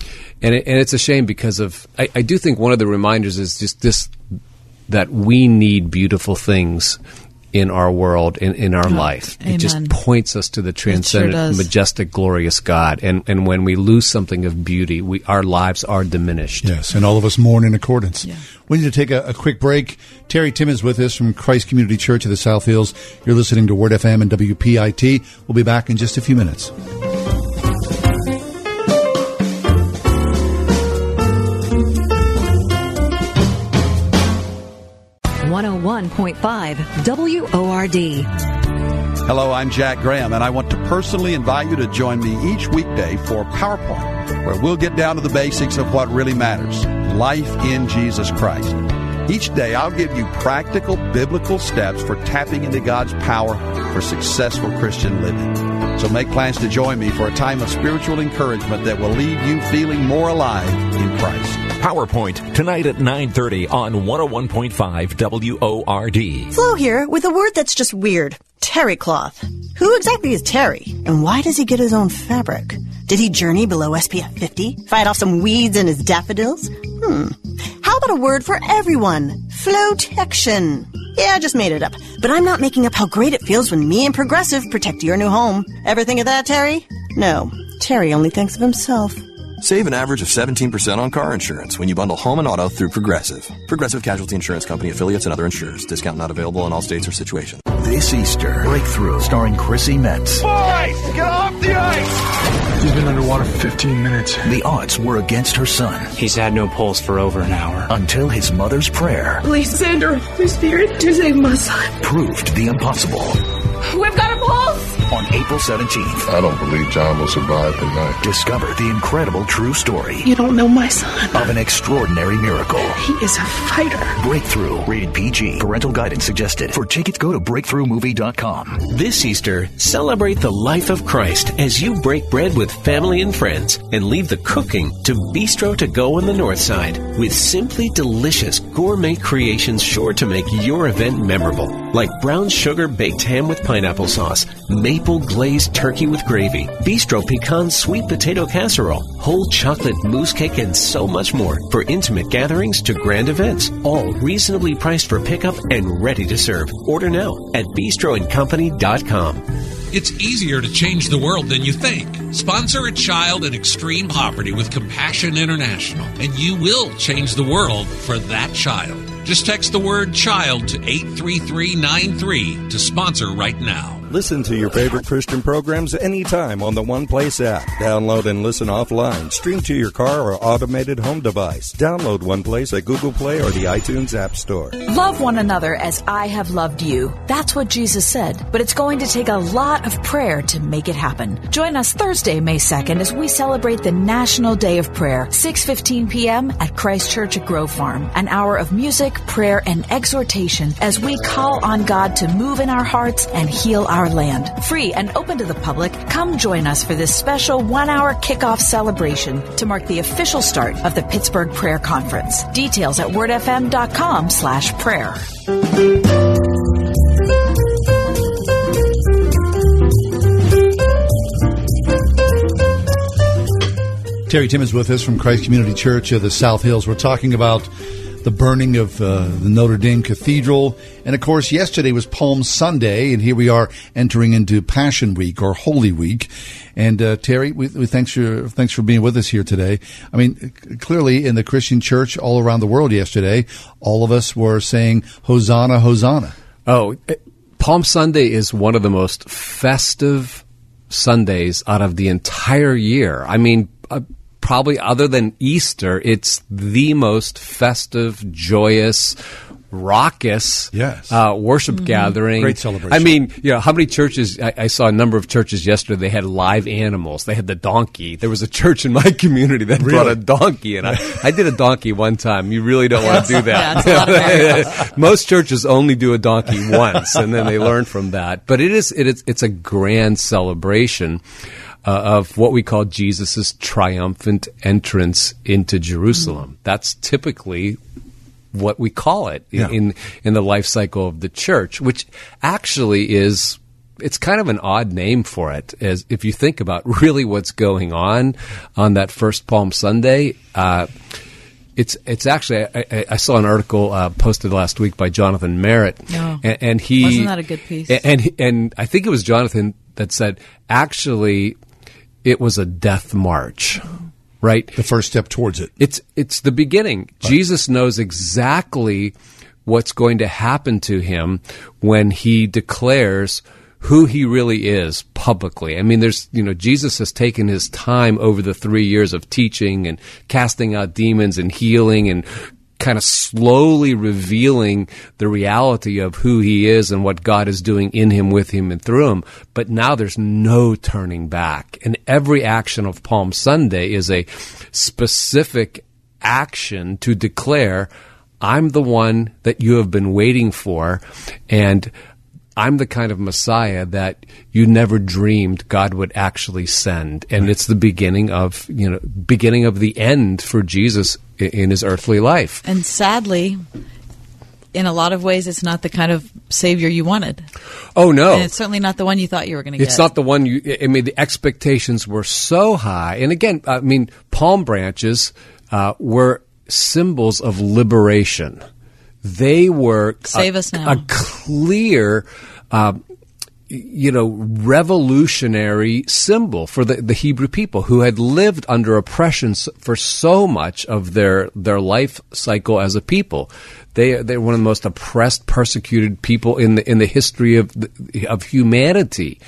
And it, and it's a shame because of I, I do think one of the reminders is just this that we need beautiful things in our world in, in our ah, life. It just points us to the transcendent, does. majestic, glorious God. And and when we lose something of beauty, we our lives are diminished. Yes, and all of us mourn in accordance. We need to take a, a quick break. Terry Timm is with us from Christ Community Church of the South Hills. You're listening to Word FM and WPIT. We'll be back in just a few minutes. One hundred one point five WORD. Hello, I'm Jack Graham, and I want to personally invite you to join me each weekday for PowerPoint, where we'll get down to the basics of what really matters life in Jesus Christ. Each day, I'll give you practical biblical steps for tapping into God's power for successful Christian living. So make plans to join me for a time of spiritual encouragement that will leave you feeling more alive in Christ. PowerPoint tonight at 9:30 on 101.5 WORD. Flo here with a word that's just weird. Terry cloth. Who exactly is Terry? And why does he get his own fabric? Did he journey below SPF 50? Fight off some weeds in his daffodils? Hmm. How about a word for everyone? Flotection. Yeah, I just made it up. But I'm not making up how great it feels when me and Progressive protect your new home. Ever think of that, Terry? No. Terry only thinks of himself. Save an average of 17% on car insurance when you bundle home and auto through Progressive. Progressive Casualty Insurance Company affiliates and other insurers. Discount not available in all states or situations. This Easter, Breakthrough, starring Chrissy Metz. Boys, get off the ice! He's been underwater 15 minutes. The odds were against her son He's had no pulse for over an hour. until his mother's prayer Please send her Holy Spirit to save my son. proved the impossible. We've got a pulse! On April 17th, I don't believe John will survive the night. discover the incredible true story You don't know my son. of an extraordinary miracle. He is a fighter. Breakthrough, rated PG. Parental guidance suggested. For tickets, go to breakthroughmovie.com. This Easter, celebrate the life of Christ as you break bread with family and friends and leave the cooking to Bistro to Go on the North Side with simply delicious gourmet creations sure to make your event memorable, like brown sugar baked ham with pineapple sauce, maple glazed turkey with gravy, bistro pecan sweet potato casserole, whole chocolate mousse cake, and so much more for intimate gatherings to grand events, all reasonably priced for pickup and ready to serve. Order now at bistroandcompany.com. It's easier to change the world than you think. Sponsor a child in extreme poverty with Compassion International, and you will change the world for that child. Just text the word child to 83393 to sponsor right now. Listen to your favorite Christian programs anytime on the One Place app. Download and listen offline. Stream to your car or automated home device. Download One Place at Google Play or the iTunes App Store. Love one another as I have loved you. That's what Jesus said. But it's going to take a lot of prayer to make it happen. Join us Thursday, May 2nd as we celebrate the National Day of Prayer, 6:15 p.m. at Christ Church at Grove Farm. An hour of music, prayer, and exhortation as we call on God to move in our hearts and heal our land. Free and open to the public, come join us for this special 1-hour kickoff celebration to mark the official start of the Pittsburgh Prayer Conference. Details at wordfm.com slash prayer. Terry Timm is with us from Christ Community Church of the South Hills. We're talking about the burning of uh, the Notre Dame Cathedral. And of course, yesterday was Palm Sunday, and here we are entering into Passion Week or Holy Week. And uh, Terry, we, we thanks for thanks for being with us here today. I mean, clearly in the Christian church all around the world yesterday, all of us were saying Hosanna, Hosanna. Oh, eh, Palm Sunday is one of the most festive Sundays out of the entire year. I mean, uh, probably other than Easter, it's the most festive, joyous, raucous Yes. uh, worship gathering. Great celebration. I mean, you know, how many churches? I, I saw a number of churches yesterday. They had live animals. They had the donkey. There was a church in my community that brought Really? a donkey, and I, I did a donkey one time. You really don't want to do that. it's a lot of variables. Most churches only do a donkey once, and then they learn from that. But it is it is it's a grand celebration. Uh, of what we call Jesus' triumphant entrance into Jerusalem. That's typically what we call it in, Yeah. in in the life cycle of the church, which actually is it's kind of an odd name for it. As if you think about really what's going on on that first Palm Sunday. Uh, it's it's actually I, I- I saw an article uh, posted last week by Jonathan Merritt, Oh. and, and he Wasn't that a good piece? And, and and I think it was Jonathan that said actually it was a death march, right? The first step towards it. It's it's the beginning. Jesus knows exactly what's going to happen to him when he declares who he really is publicly. I mean, there's, you know, Jesus has taken his time over the three years of teaching and casting out demons and healing and kind of slowly revealing the reality of who he is and what God is doing in him, with him, and through him. But now there's no turning back. And every action of Palm Sunday is a specific action to declare, I'm the one that you have been waiting for, and I'm the kind of Messiah that you never dreamed God would actually send. And it's the beginning of, you know, beginning of the end for Jesus in his earthly life. And sadly, in a lot of ways, it's not the kind of savior you wanted. Oh no. And it's certainly not the one you thought you were going to get. It's not the one you. I mean, the expectations were so high, and again, I mean, palm branches uh, were symbols of liberation. They were Save a, us now. a clear. Uh, you know, revolutionary symbol for the, the Hebrew people who had lived under oppression for so much of their their life cycle as a people. They they're one of the most oppressed, persecuted people in the in the history of the, of humanity,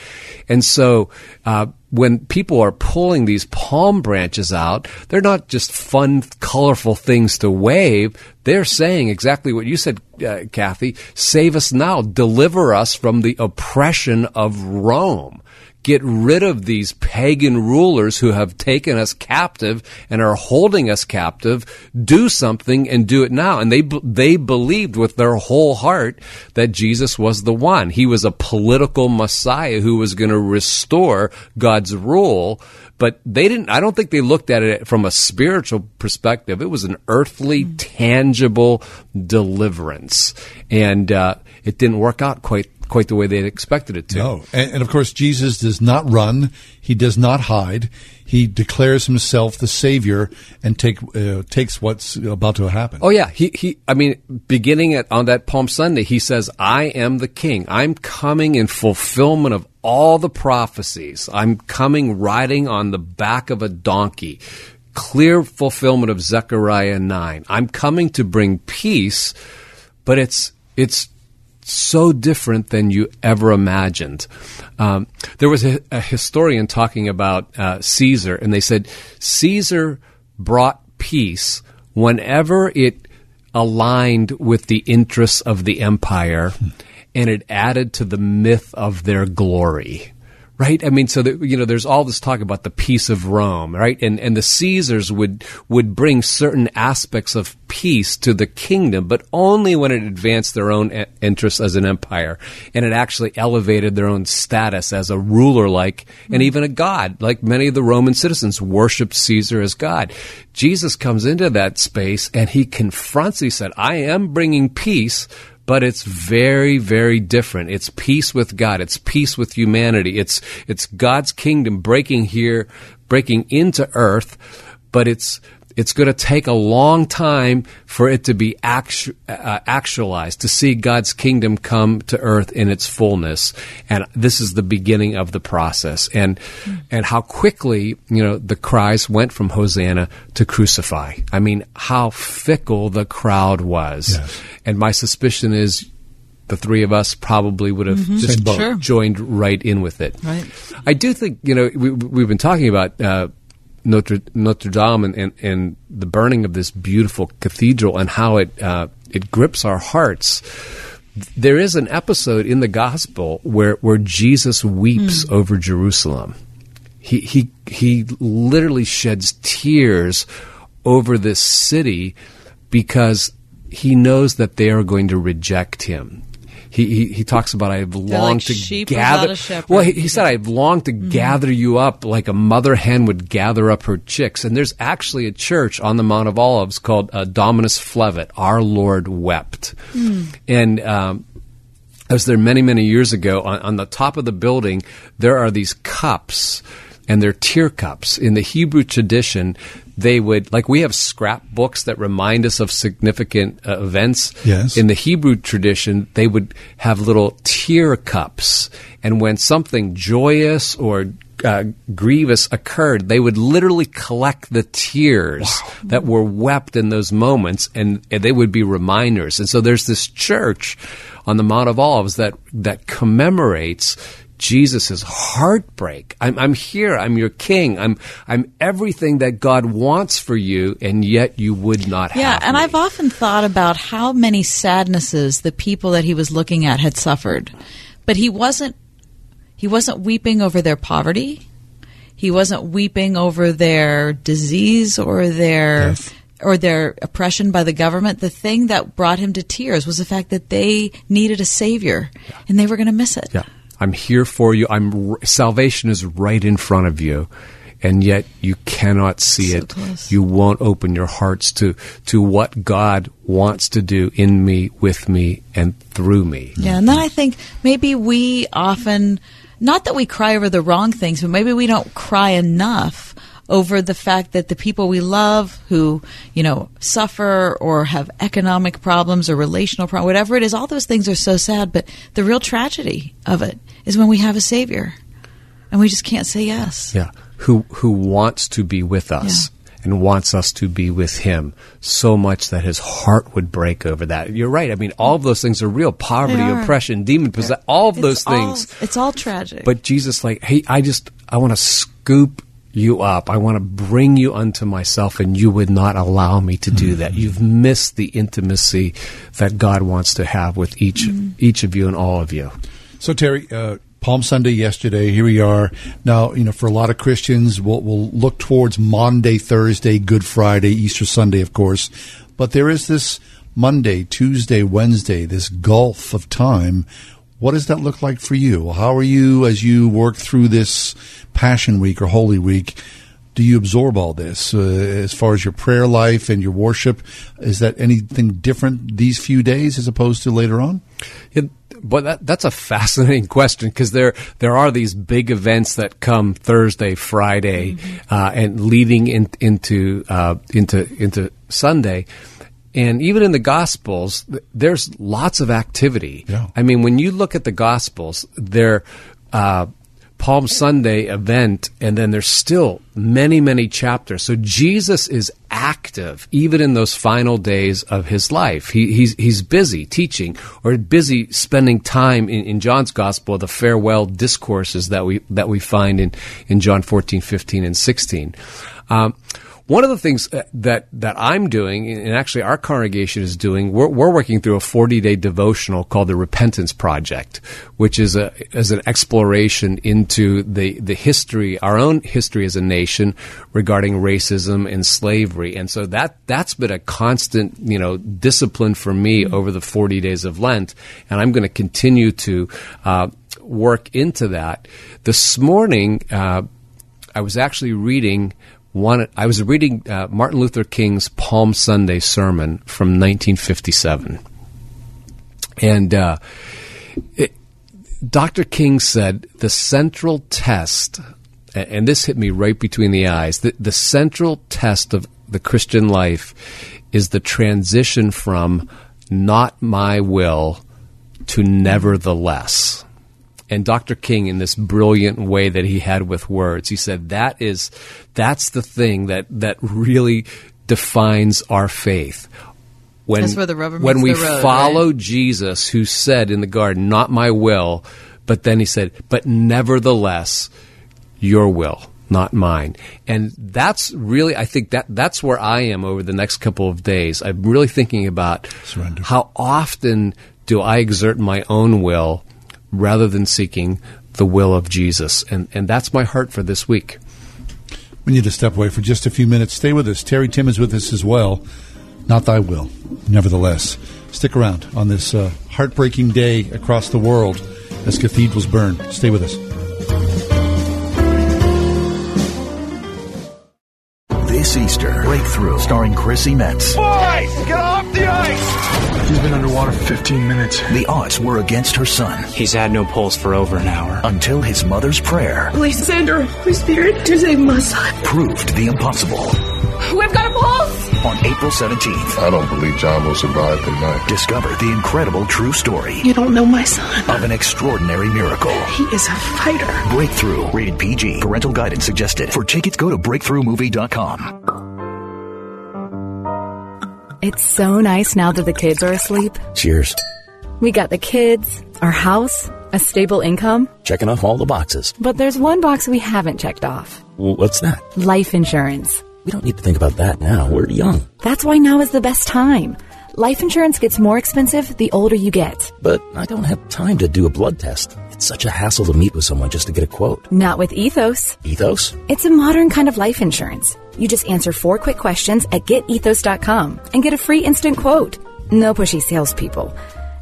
and so. Uh, when people are pulling these palm branches out, they're not just fun, colorful things to wave. They're saying exactly what you said, uh, Kathy. Save us now. Deliver us from the oppression of Rome. Get rid of these pagan rulers who have taken us captive and are holding us captive. Do something and do it now. And they they believed with their whole heart that Jesus was the one. He was a political Messiah who was going to restore God's rule. But they didn't. I don't think they looked at it from a spiritual perspective. It was an earthly, tangible deliverance, and uh, it didn't work out quite quite the way they expected it to. No, and, and of course, Jesus does not run. He does not hide. He declares himself the Savior and take uh, takes what's about to happen. Oh yeah, he he. I mean, beginning at on that Palm Sunday, he says, "I am the King. I'm coming in fulfillment of all the prophecies. I'm coming riding on the back of a donkey." Clear fulfillment of Zechariah nine. I'm coming to bring peace, but it's it's so different than you ever imagined. Um, there was a, a historian talking about uh, Caesar, and they said Caesar brought peace whenever it aligned with the interests of the empire, and it added to the myth of their glory. Right, I mean, so that you know, there's all this talk about the peace of Rome, right? And and the Caesars would would bring certain aspects of peace to the kingdom, but only when it advanced their own interests as an empire, and it actually elevated their own status as a ruler, like and even a god. Like many of the Roman citizens worshipped Caesar as God. Jesus comes into that space and he confronts. He said, "I am bringing peace." But it's very very different. It's peace with god. It's peace with humanity. It's it's god's kingdom breaking here breaking into earth but it's it's going to take a long time for it to be actu- uh, actualized to see god's kingdom come to earth in its fullness and this is the beginning of the process and and how quickly you know the cries went from hosanna to crucify i mean how fickle the crowd was and my suspicion is the three of us probably would have Mhm. just Same. Sure. joined right in with it. Right. I do think you know we, we've been talking about uh, Notre, Notre Dame and, and, and the burning of this beautiful cathedral and how it uh, it grips our hearts. There is an episode in the gospel where, where Jesus weeps Hmm. over Jerusalem. He, he, he literally sheds tears over this city because he knows that they are going to reject him. He, he, he talks about I've longed like to gather. Well, he, he said I've longed to gather you up like a mother hen would gather up her chicks. And there's actually a church on the Mount of Olives called uh, Dominus Flevit. Our Lord wept. And um, I was there many, many years ago. On, on the top of the building, there are these cups, and they're tear cups. In the Hebrew tradition, they would, like we have scrapbooks that remind us of significant uh, events. Yes. In the Hebrew tradition, they would have little tear cups. And when something joyous or uh, grievous occurred, they would literally collect the tears that were wept in those moments, and, and they would be reminders. And so there's this church on the Mount of Olives that that commemorates Jesus' heartbreak. I'm, I'm here. I'm your king. I'm I'm everything that God wants for you, and yet you would not have Yeah, and me. I've often thought about how many sadnesses the people that he was looking at had suffered. But he wasn't he wasn't weeping over their poverty. He wasn't weeping over their disease or their or their oppression by the government. The thing that brought him to tears was the fact that they needed a savior and they were going to miss it. Yeah. I'm here for you. I'm salvation is right in front of you. And yet you cannot see So it. close. You won't open your hearts to to what God wants to do in me, with me, and through me. Yeah, and then I think maybe we often, not that we cry over the wrong things, but maybe we don't cry enough over the fact that the people we love who, you know, suffer or have economic problems or relational problems, whatever it is, all those things are so sad. But the real tragedy of it is when we have a savior and we just can't say yes. Yeah. Who who wants to be with us and wants us to be with him so much that his heart would break over that. You're right. I mean, all of those things are real. Poverty, are. oppression, demon possession, all of those all- things. it's all tragic. But Jesus, like, hey, I just, I want to scoop you up. I want to bring you unto myself, and you would not allow me to do that. You've missed the intimacy that God wants to have with each each of you and all of you. So Terry, uh, Palm Sunday yesterday. Here we are now. You know, for a lot of Christians, we'll, we'll look towards Monday, Thursday, Good Friday, Easter Sunday, of course. But there is this Monday, Tuesday, Wednesday, this gulf of time. What does that look like for you? How are you as you work through this Passion Week or Holy Week? Do you absorb all this uh, as far as your prayer life and your worship? Is that anything different these few days as opposed to later on? Yeah, but that, that's a fascinating question because there there are these big events that come Thursday, Friday, uh, and leading in, into uh, into into Sunday. And even in the Gospels, there's lots of activity. Yeah. I mean, when you look at the Gospels, they're uh, Palm Sunday event, and then there's still many, many chapters. So Jesus is active even in those final days of his life. He, he's he's busy teaching or busy spending time in, in John's gospel, the farewell discourses that we that we find in in John 14, 15, and 16. Um, one of the things uh, that that I'm doing, and actually our congregation is doing, we're, we're working through a 40 day devotional called the Repentance Project, which is a is an exploration into the the history, our own history as a nation regarding racism and slavery, and so that that's been a constant you know discipline for me over the 40 days of Lent, and I'm going to continue to uh, work into that. This morning, uh, I was actually reading I was reading uh, Martin Luther King's Palm Sunday sermon from 1957, and uh, it, Dr. King said the central test, and this hit me right between the eyes. The, the central test of the Christian life is the transition from "not my will" to "nevertheless." And Dr. King in this brilliant way that he had with words. He said that is that's the thing that that really defines our faith. When That's where the rubber when we the road, follow Jesus who said in the garden, "Not my will," but then he said, "But nevertheless, your will." not mine. And that's really, I think that that's where I am over the next couple of days. I'm really thinking about Surrender. how often do I exert my own will rather than seeking the will of Jesus. And, and that's my heart for this week. We need to step away for just a few minutes. Stay with us. Terry Timm is with us as well. Not thy will, nevertheless. Stick around on this uh, heartbreaking day across the world as cathedrals burn. Stay with us. This Easter, Breakthrough, starring Chrissy Metz. Boys, get off the ice! He's been underwater 15 minutes. The odds were against her son He's had no pulse for over an hour. until his mother's prayer Please send her Holy Spirit to save my son. proved the impossible. We've got a pulse! On April 17th, I don't believe John will survive the night. discover the incredible true story You don't know my son. of an extraordinary miracle. He is a fighter. Breakthrough, rated PG. Parental guidance suggested. For tickets, go to breakthroughmovie.com. It's so nice now that the kids are asleep. Cheers. We got the kids, our house, a stable income. Checking off all the boxes. But there's one box we haven't checked off What's that? life insurance. We don't need to think about that now. We're young. That's why now is the best time. Life insurance gets more expensive the older you get. But I don't have time to do a blood test. It's such a hassle to meet with someone just to get a quote. Not with Ethos. Ethos? It's a modern kind of life insurance. You just answer four quick questions at getethos.com and get a free instant quote. No pushy salespeople.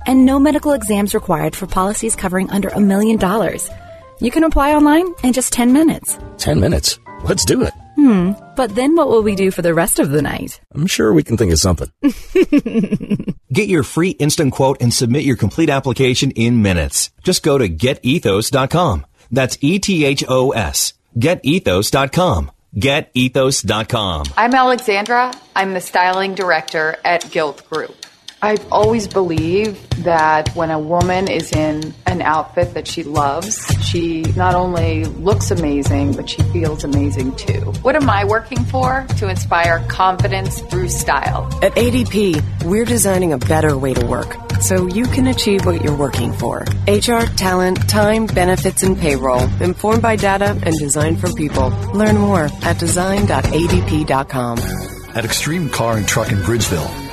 And no medical exams required for policies covering under a million dollars. You can apply online in just 10 minutes. Ten minutes. Let's do it. Hmm, but then what will we do for the rest of the night? I'm sure we can think of something. Get your free instant quote and submit your complete application in minutes. Just go to getethos.com. That's E T H O S. Getethos.com. Getethos.com. I'm Alexandra. I'm the styling director at Guild Group. I've always believed that when a woman is in an outfit that she loves, she not only looks amazing, but she feels amazing too. What am I working for? To inspire confidence through style. At ADP, we're designing a better way to work so you can achieve what you're working for. HR, talent, time, benefits, and payroll, informed by data and designed for people. Learn more at design.adp.com. At Extreme Car and Truck in Bridgeville,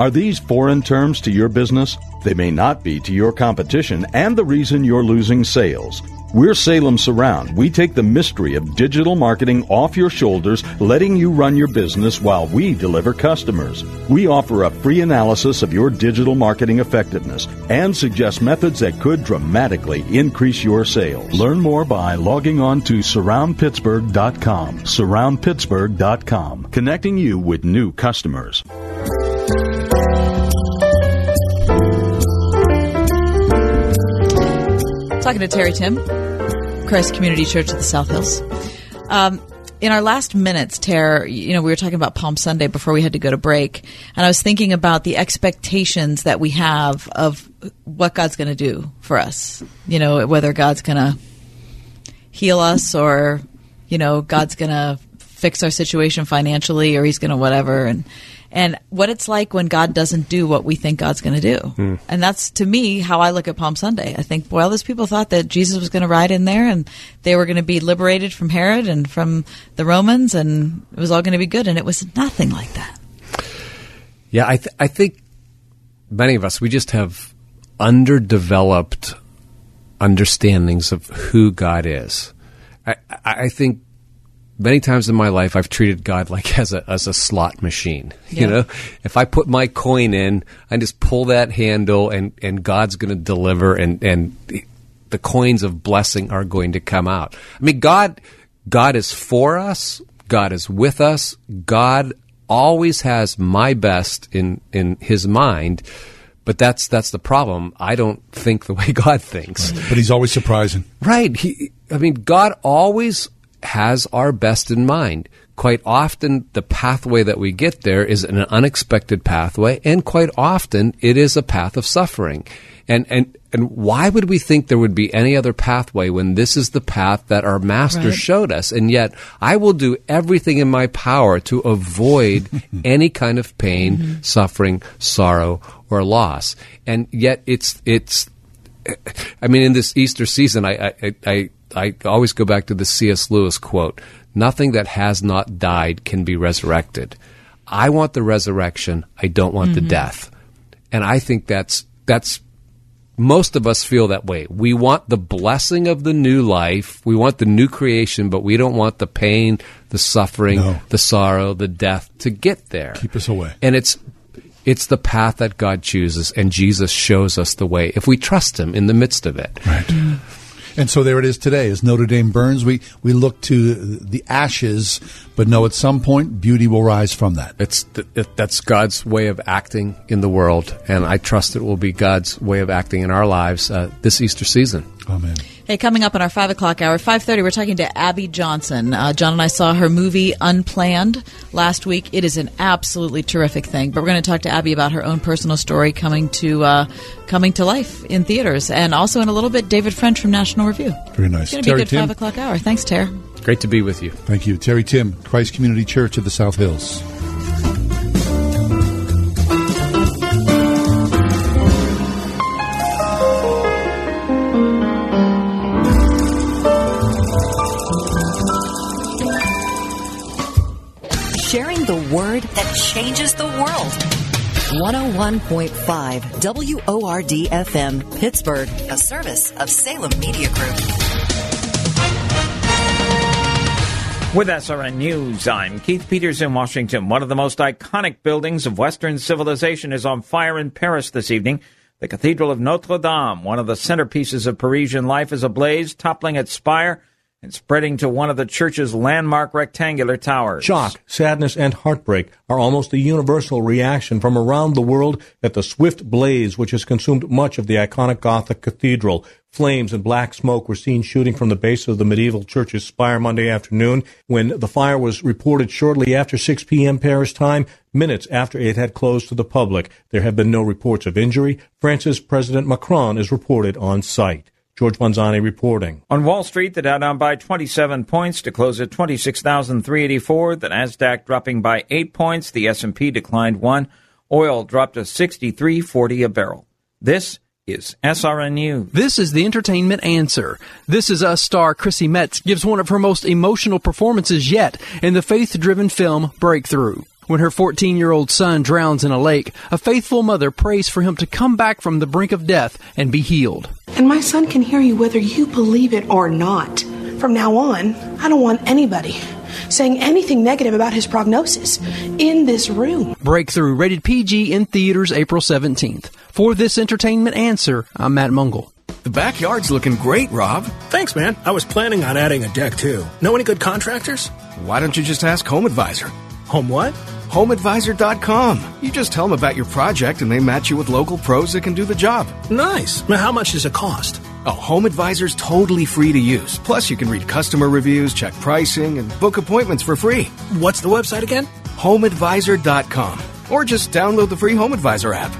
Are these foreign terms to your business? They may not be to your competition and the reason you're losing sales. We're Salem Surround. We take the mystery of digital marketing off your shoulders, letting you run your business while we deliver customers. We offer a free analysis of your digital marketing effectiveness and suggest methods that could dramatically increase your sales. Learn more by logging on to surroundpittsburgh.com. Surroundpittsburgh.com, connecting you with new customers. Talking to Terry Timm, Christ Community Church of the South Hills. Um, in our last minutes, Terry, you know, we were talking about Palm Sunday before we had to go to break, and I was thinking about the expectations that we have of what God's going to do for us. You know, whether God's going to heal us or, you know, God's going to fix our situation financially or he's going to whatever and and what it's like when God doesn't do what we think God's going to do. Hmm. And that's to me how I look at Palm Sunday. I think, well, those people thought that Jesus was going to ride in there and they were going to be liberated from Herod and from the Romans and it was all going to be good. And it was nothing like that. Yeah, I, th- I think many of us, we just have underdeveloped understandings of who God is. I, I I think many times in my life I've treated God like as a as a slot machine. You know, if I put my coin in, I just pull that handle, and and God's going to deliver, and and the coins of blessing are going to come out. I mean, God God is for us. God is with us. God always has my best in in His mind. But that's that's the problem. I don't think the way God thinks. But he's always surprising. Right. He, I mean, God always has our best in mind. quite often the pathway that we get there is an unexpected pathway, and quite often it is a path of suffering. And, and, and why would we think there would be any other pathway when this is the path that our master Right. showed us? And yet, I will do everything in my power to avoid any kind of pain, mm-hmm. suffering, sorrow, or loss. And yet, it's, it's, I mean, in this Easter season, I, I, I, I always go back to the C.S. Lewis quote Nothing that has not died can be resurrected. I want the resurrection, I don't want the Mhm. death. And I think that's, that's, most of us feel that way. We want the blessing of the new life. We want the new creation, but we don't want the pain, the suffering, No. the sorrow, the death to get there. Keep us away. And it's it's the path that God chooses, and Jesus shows us the way if we trust Him in the midst of it. And so there it is today. As Notre Dame burns, we, we look to the ashes, but know at some point beauty will rise from that. It's th- it, that's God's way of acting in the world, and I trust it will be God's way of acting in our lives uh, this Easter season. Amen. Hey, coming up in our five o'clock hour, five thirty, we're talking to Abby Johnson. Uh, John and I saw her movie Unplanned last week. It is an absolutely terrific thing. But we're going to talk to Abby about her own personal story coming to uh, coming to life in theaters, and also in a little bit, David French from National Review. Very nice. It's going to be a Terry good Timm. five o'clock hour. Thanks, Tara. Great to be with you. Thank you. Terry Timm, Christ Community Church of the South Hills. Word that changes the world. 101.5 WORD FM, Pittsburgh, a service of Salem Media Group. With SRN News, I'm Keith Peters in Washington. One of the most iconic buildings of Western civilization is on fire in Paris this evening. The Cathedral of Notre Dame, one of the centerpieces of Parisian life, is ablaze, toppling its spire and spreading to one of the church's landmark rectangular towers. Shock, sadness, and heartbreak are almost a universal reaction from around the world at the swift blaze which has consumed much of the iconic Gothic cathedral. Flames and black smoke were seen shooting from the base of the medieval church's spire Monday afternoon when the fire was reported shortly after 6 p.m. Paris time, minutes after it had closed to the public. There have been no reports of injury. France's President Macron is reported on site. George Manzani reporting. On Wall Street, the Dow down by 27 points to close at 26,384. The Nasdaq dropping by 8 points. The S&P declined 1. Oil dropped to 63.40 a barrel. This is SRN News. This is the entertainment answer. This is Us star Chrissy Metz gives one of her most emotional performances yet in the faith-driven film Breakthrough. When her 14 year old son drowns in a lake, a faithful mother prays for him to come back from the brink of death and be healed. And my son can hear you whether you believe it or not. From now on, I don't want anybody saying anything negative about his prognosis in this room. Breakthrough, rated PG in theaters April 17th. For this entertainment answer, I'm Matt Mungle. The backyard's looking great, Rob. Thanks, man. I was planning on adding a deck too. Know any good contractors? Why don't you just ask Home Advisor? Home what? HomeAdvisor.com. You just tell them about your project and they match you with local pros that can do the job. Nice. Now, how much does it cost? Oh, Home Advisor's totally free to use. Plus, you can read customer reviews, check pricing, and book appointments for free. What's the website again? HomeAdvisor.com. Or just download the free Home Advisor app.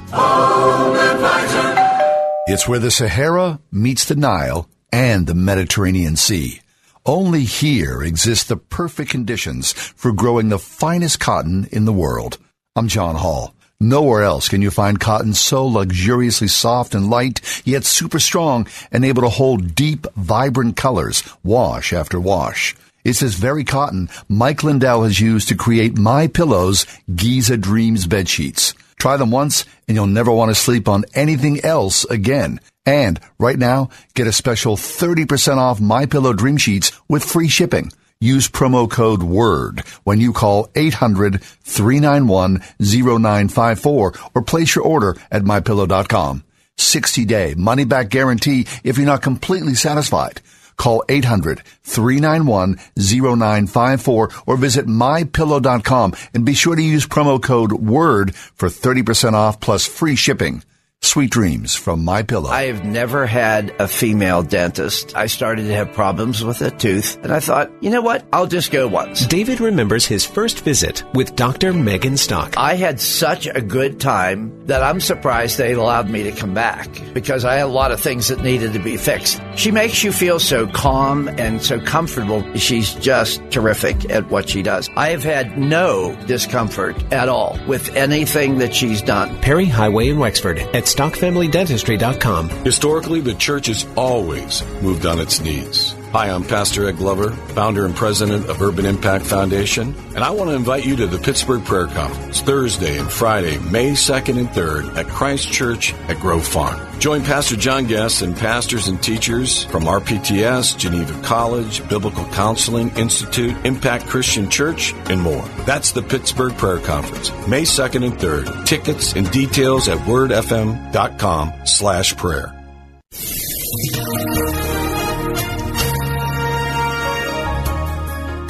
It's where the Sahara meets the Nile and the Mediterranean Sea. Only here exist the perfect conditions for growing the finest cotton in the world. I'm John Hall. Nowhere else can you find cotton so luxuriously soft and light, yet super strong and able to hold deep, vibrant colors, wash after wash. It's this very cotton Mike Lindell has used to create My Pillow's Giza Dreams bed sheets. Try them once and you'll never want to sleep on anything else again. And right now, get a special 30% off My Pillow Dream Sheets with free shipping. Use promo code WORD when you call 800-391-0954 or place your order at mypillow.com. 60 day money back guarantee if you're not completely satisfied. Call 800-391-0954 or visit mypillow.com and be sure to use promo code WORD for 30% off plus free shipping. Sweet dreams from My Pillow. I have never had a female dentist. I started to have problems with a tooth, and I thought, you know what? I'll just go once. David remembers his first visit with Dr. Megan Stock. I had such a good time that I'm surprised they allowed me to come back because I had a lot of things that needed to be fixed. She makes you feel so calm and so comfortable. She's just terrific at what she does. I have had no discomfort at all with anything that she's done. Perry Highway in Wexford at stockfamilydentistry.com. Historically, the church has always moved on its knees. Hi, I'm Pastor Ed Glover, founder and president of Urban Impact Foundation, and I want to invite you to the Pittsburgh Prayer Conference Thursday and Friday, May 2nd and 3rd at Christ Church at Grove Farm. Join Pastor John Guest and pastors and teachers from RPTS, Geneva College, Biblical Counseling Institute, Impact Christian Church, and more. That's the Pittsburgh Prayer Conference, May 2nd and 3rd. Tickets and details at wordfm.com slash prayer.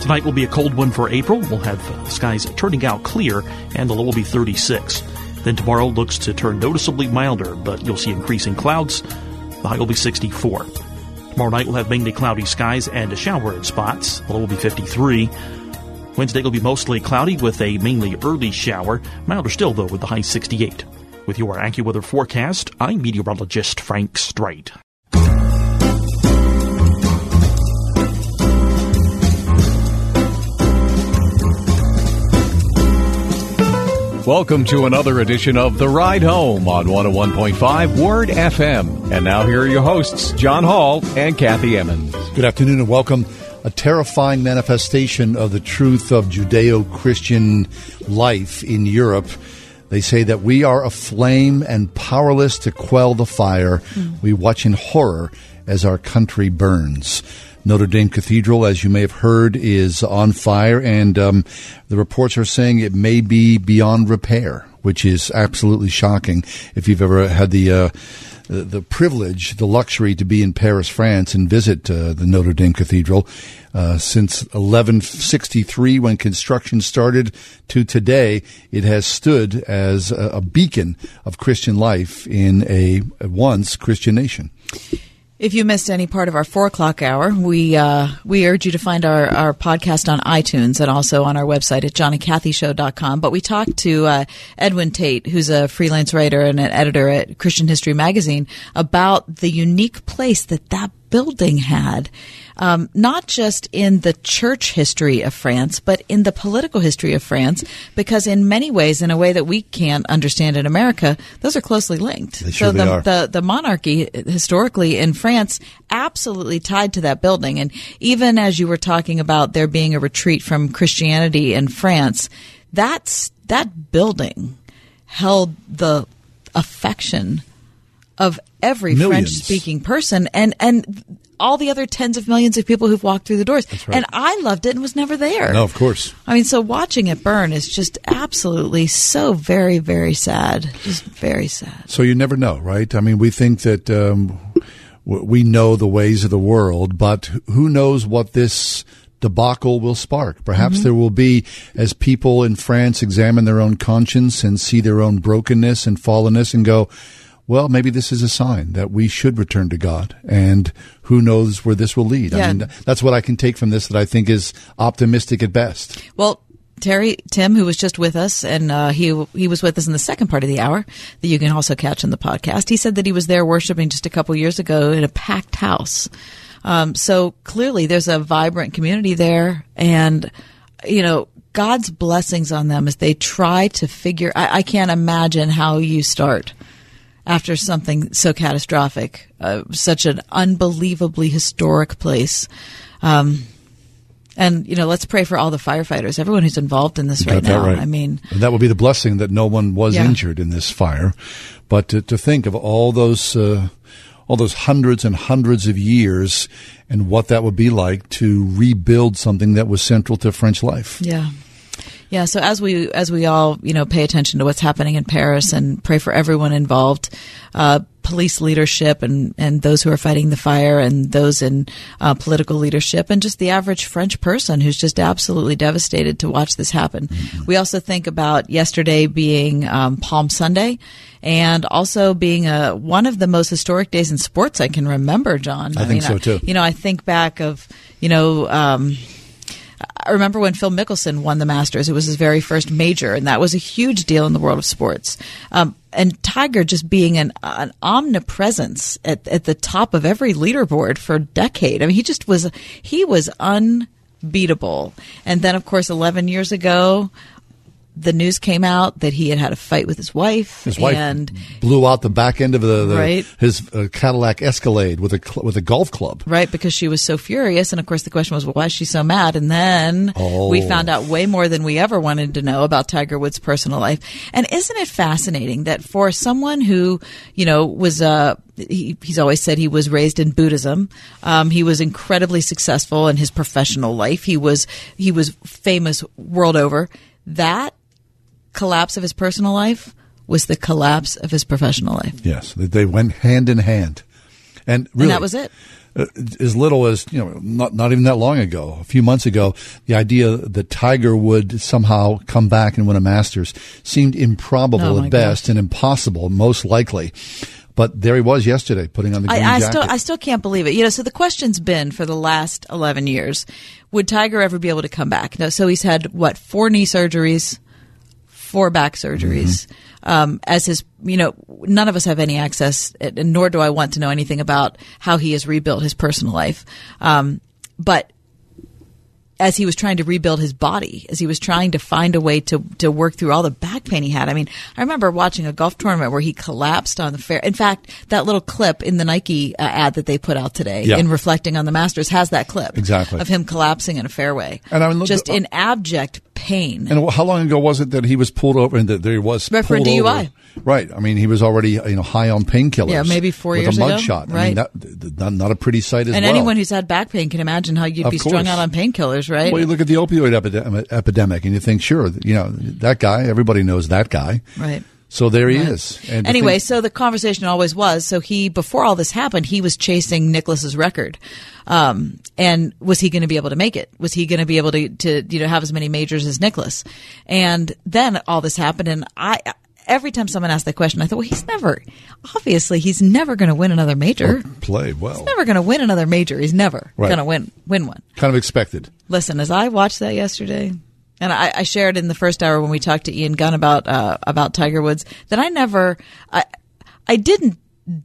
Tonight will be a cold one for April. We'll have uh, skies turning out clear and the low will be 36. Then tomorrow looks to turn noticeably milder, but you'll see increasing clouds. The high will be 64. Tomorrow night we'll have mainly cloudy skies and a shower in spots. The low will be 53. Wednesday will be mostly cloudy with a mainly early shower. Milder still though with the high 68. With your AccuWeather forecast, I'm meteorologist Frank Strait. Welcome to another edition of The Ride Home on 101.5 Word FM. And now here are your hosts, John Hall and Kathy Emmons. Good afternoon and welcome. A terrifying manifestation of the truth of Judeo Christian life in Europe. They say that we are aflame and powerless to quell the fire. Mm. We watch in horror as our country burns. Notre Dame Cathedral, as you may have heard, is on fire, and um, the reports are saying it may be beyond repair, which is absolutely shocking. If you've ever had the uh, the privilege, the luxury to be in Paris, France, and visit uh, the Notre Dame Cathedral uh, since 1163, when construction started, to today, it has stood as a, a beacon of Christian life in a, a once Christian nation. If you missed any part of our four o'clock hour, we uh, we urge you to find our, our podcast on iTunes and also on our website at johnnycathyshow.com. But we talked to uh, Edwin Tait, who's a freelance writer and an editor at Christian History Magazine, about the unique place that that building had, um, not just in the church history of France, but in the political history of France, because in many ways, in a way that we can't understand in America, those are closely linked. They so the, are. the the monarchy historically in France absolutely tied to that building, and even as you were talking about there being a retreat from Christianity in France, that's that building held the affection of every French speaking person and, and all the other tens of millions of people who've walked through the doors. Right. And I loved it and was never there. No, of course. I mean, so watching it burn is just absolutely so very, very sad. Just very sad. So you never know, right? I mean, we think that um, we know the ways of the world, but who knows what this debacle will spark. Perhaps mm-hmm. there will be, as people in France examine their own conscience and see their own brokenness and fallenness and go, well, maybe this is a sign that we should return to God, and who knows where this will lead. Yeah. I mean, that's what I can take from this that I think is optimistic at best. Well, Terry Timm, who was just with us, and uh, he he was with us in the second part of the hour that you can also catch in the podcast. He said that he was there worshiping just a couple years ago in a packed house. Um, so clearly, there's a vibrant community there, and you know God's blessings on them as they try to figure. I, I can't imagine how you start after something so catastrophic, uh, such an unbelievably historic place. Um, and you know, let's pray for all the firefighters, everyone who's involved in this right now. Right. I mean, and that would be the blessing that no one was yeah. injured in this fire. But to, to think of all those, uh, all those hundreds and hundreds of years, and what that would be like to rebuild something that was central to French life. Yeah. Yeah, so as we as we all you know pay attention to what's happening in Paris and pray for everyone involved, uh, police leadership and and those who are fighting the fire and those in uh, political leadership and just the average French person who's just absolutely devastated to watch this happen. Mm-hmm. We also think about yesterday being um, Palm Sunday, and also being a one of the most historic days in sports I can remember, John. I think so, too. You know, I think back of you know. Um, I remember when Phil Mickelson won the Masters. It was his very first major, and that was a huge deal in the world of sports. Um, and Tiger just being an, an omnipresence at, at the top of every leaderboard for a decade. I mean, he just was he was unbeatable. And then, of course, 11 years ago, the news came out that he had had a fight with his wife. His wife and blew out the back end of the, the Right. his uh, Cadillac Escalade with a with a golf club. Right, because she was so furious. And of course, the question was, well, why is she so mad? And then Oh. we found out way more than we ever wanted to know about Tiger Woods' personal life. And isn't it fascinating that for someone who, you know, was, uh, he, he's always said he was raised in Buddhism. Um, he was incredibly successful in his professional life. He was, he was famous world over. That collapse of his personal life was the collapse of his professional life. Yes, they, went hand in hand, and really, And that was it. uh, as little as you know, not not even that long ago, a few months ago, the idea that Tiger would somehow come back and win a Masters seemed improbable Oh, at best and impossible, most likely. But there he was yesterday, putting on the green I, I jacket. still I still can't believe it. You know, so the question's been for the last eleven years: Would Tiger ever be able to come back? No. So he's had what four knee surgeries, four back surgeries. Um, as his, you know, none of us have any access, nor do I want to know anything about how he has rebuilt his personal life. Um, but as he was trying to rebuild his body, as he was trying to find a way to to work through all the back pain he had. I mean, I remember watching a golf tournament where he collapsed on the fair. In fact, that little clip in the Nike uh, ad that they put out today, Yeah. in reflecting on the Masters, has that clip Exactly. of him collapsing in a fairway, And I mean, look- just in abject pain. And how long ago was it that he was pulled over and that there he was Right, for DUI. over? Right. I mean, he was already you know high on painkillers. Yeah, maybe four with years a ago. mugshot. I mean, Right. that, th- th- not, not a pretty sight as and well. anyone who's had back pain can imagine how you'd Of be strung out on painkillers, right? Well, you look at the opioid epidemic, epidemic, and you think, sure, you know that guy. Everybody knows that guy. Right. So there he Right. is. And anyway, think- so the conversation always was so he before all this happened, he was chasing Nicklaus's record. Um, and was he going to be able to make it? Was he going to be able to, to, you know, have as many majors as Nicklaus? And then all this happened and I, every time someone asked that question, I thought, well, he's never, obviously he's never going to win another major. play well, He's never going to win another major. He's never Right. going to win, win one. kind of expected. Listen, as I watched that yesterday, and I, I shared in the first hour when we talked to Ian Gunn about uh, about Tiger Woods that I never, I, I didn't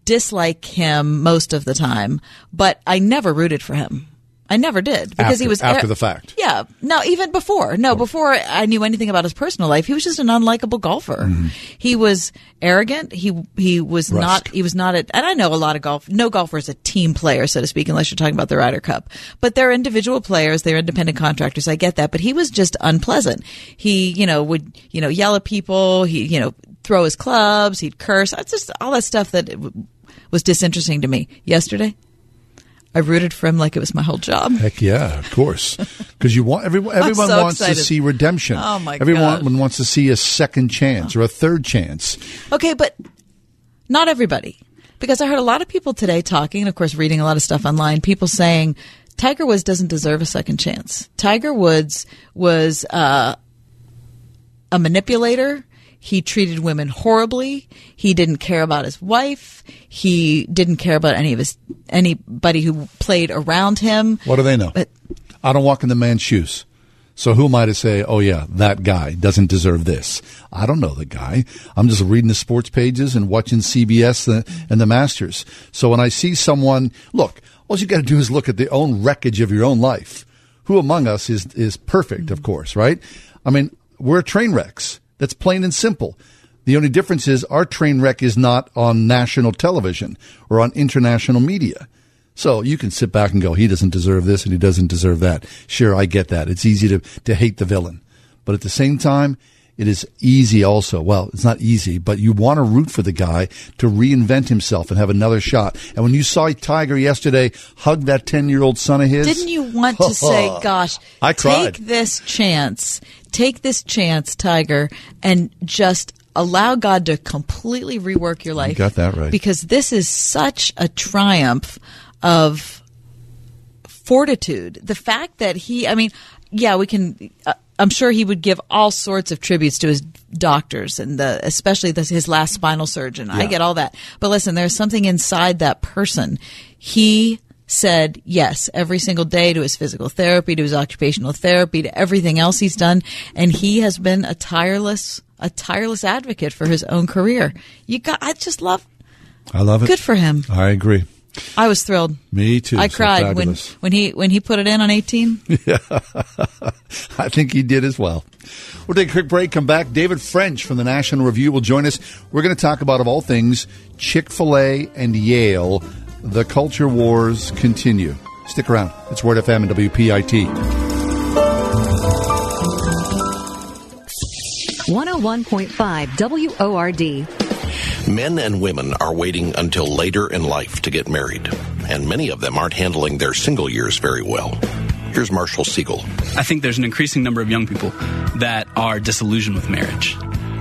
dislike him most of the time, but I never rooted for him. I never did because After- he was after the fact. Yeah, no, even before. No, oh. before I knew anything about his personal life, he was just an unlikable golfer. Mm-hmm. He was arrogant. He he was Rust. not. He was not. A, and I know a lot of golf. No golfer is a team player, so to speak, unless you're talking about the Ryder Cup. But they're individual players. They're independent contractors. I get that. But he was just unpleasant. He, you know, would you know yell at people. He, you know, throw his clubs. He'd curse. That's just all that stuff that was disinteresting to me yesterday. I rooted for him like it was my whole job. Heck yeah, of course. Because you want everyone. Everyone so wants excited. to see redemption. Oh, my Everyone God. wants to see a second chance or a third chance. Okay, but not everybody. Because I heard a lot of people today talking, and of course, reading a lot of stuff online, people saying Tiger Woods doesn't deserve a second chance. Tiger Woods was uh, a manipulator. He treated women horribly. He didn't care about his wife. He didn't care about any of his anybody who played around him. What do they know? But I don't walk in the man's shoes. So who am I to say, oh yeah, that guy doesn't deserve this? I don't know the guy. I'm just reading the sports pages and watching CBS and the Masters. So when I see someone, look, all you got to do is look at the own wreckage of your own life. Who among us is, is perfect, of mm-hmm. course, right? I mean, we're train wrecks. That's plain and simple. The only difference is our train wreck is not on national television or on international media. So you can sit back and go, he doesn't deserve this and he doesn't deserve that. Sure, I get that. It's easy to, to hate the villain. But at the same time, it is easy also. Well, it's not easy, but you want to root for the guy to reinvent himself and have another shot. And when you saw Tiger yesterday hug that 10 year old son of his. Didn't you want to say, gosh, I cried. take this chance, take this chance, Tiger, and just allow God to completely rework your life? got that right. Because this is such a triumph of fortitude. The fact that he, I mean, yeah, we can. Uh, I'm sure he would give all sorts of tributes to his doctors and the, especially the, his last spinal surgeon. I get all that. But listen, there's something inside that person. He said yes every single day to his physical therapy, to his occupational therapy, to everything else he's done. And he has been a tireless, a tireless advocate for his own career. You got, I just love, I love it. Good for him. I agree. I was thrilled. Me too. I So cried when, when he, when he put it in on 18. Yeah, I think he did as well. We'll take a quick break, come back. David French from the National Review will join us. We're going to talk about, of all things, Chick fil A and Yale. The culture wars continue. Stick around. It's Word FM and WPIT. 101.5 WORD. Men and women are waiting until later in life to get married, and many of them aren't handling their single years very well. Here's Marshall Segal. I think there's an increasing number of young people that are disillusioned with marriage.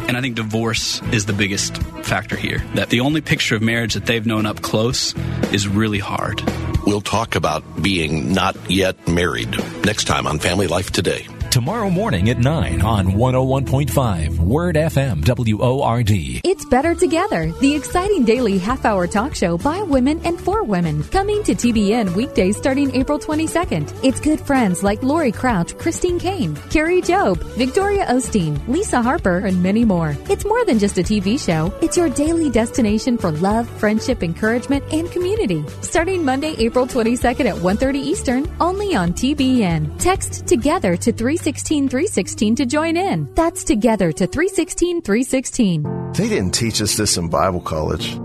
And I think divorce is the biggest factor here. That the only picture of marriage that they've known up close is really hard. We'll talk about being not yet married next time on Family Life Today. Tomorrow morning at 9 on 101.5 Word FM WORD. It's Better Together, the exciting daily half hour talk show by women and for women. Coming to TBN weekdays starting April 22nd. It's good friends like Laurie Crouch, Christine Caine, Kari Jobe, Victoria Osteen, Lisa Harper, and many more. It's more than just a TV show, it's your daily destination for love, friendship, encouragement, and community. Starting Monday, April 22nd at 1.30 Eastern, only on TBN. Text Together to 316 316 to join in. That's Together to 316 316. They didn't teach us this in Bible college.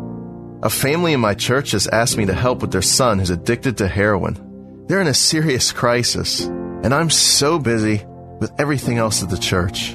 A family in my church has asked me to help with their son who's addicted to heroin. They're in a serious crisis, and I'm so busy with everything else at the church.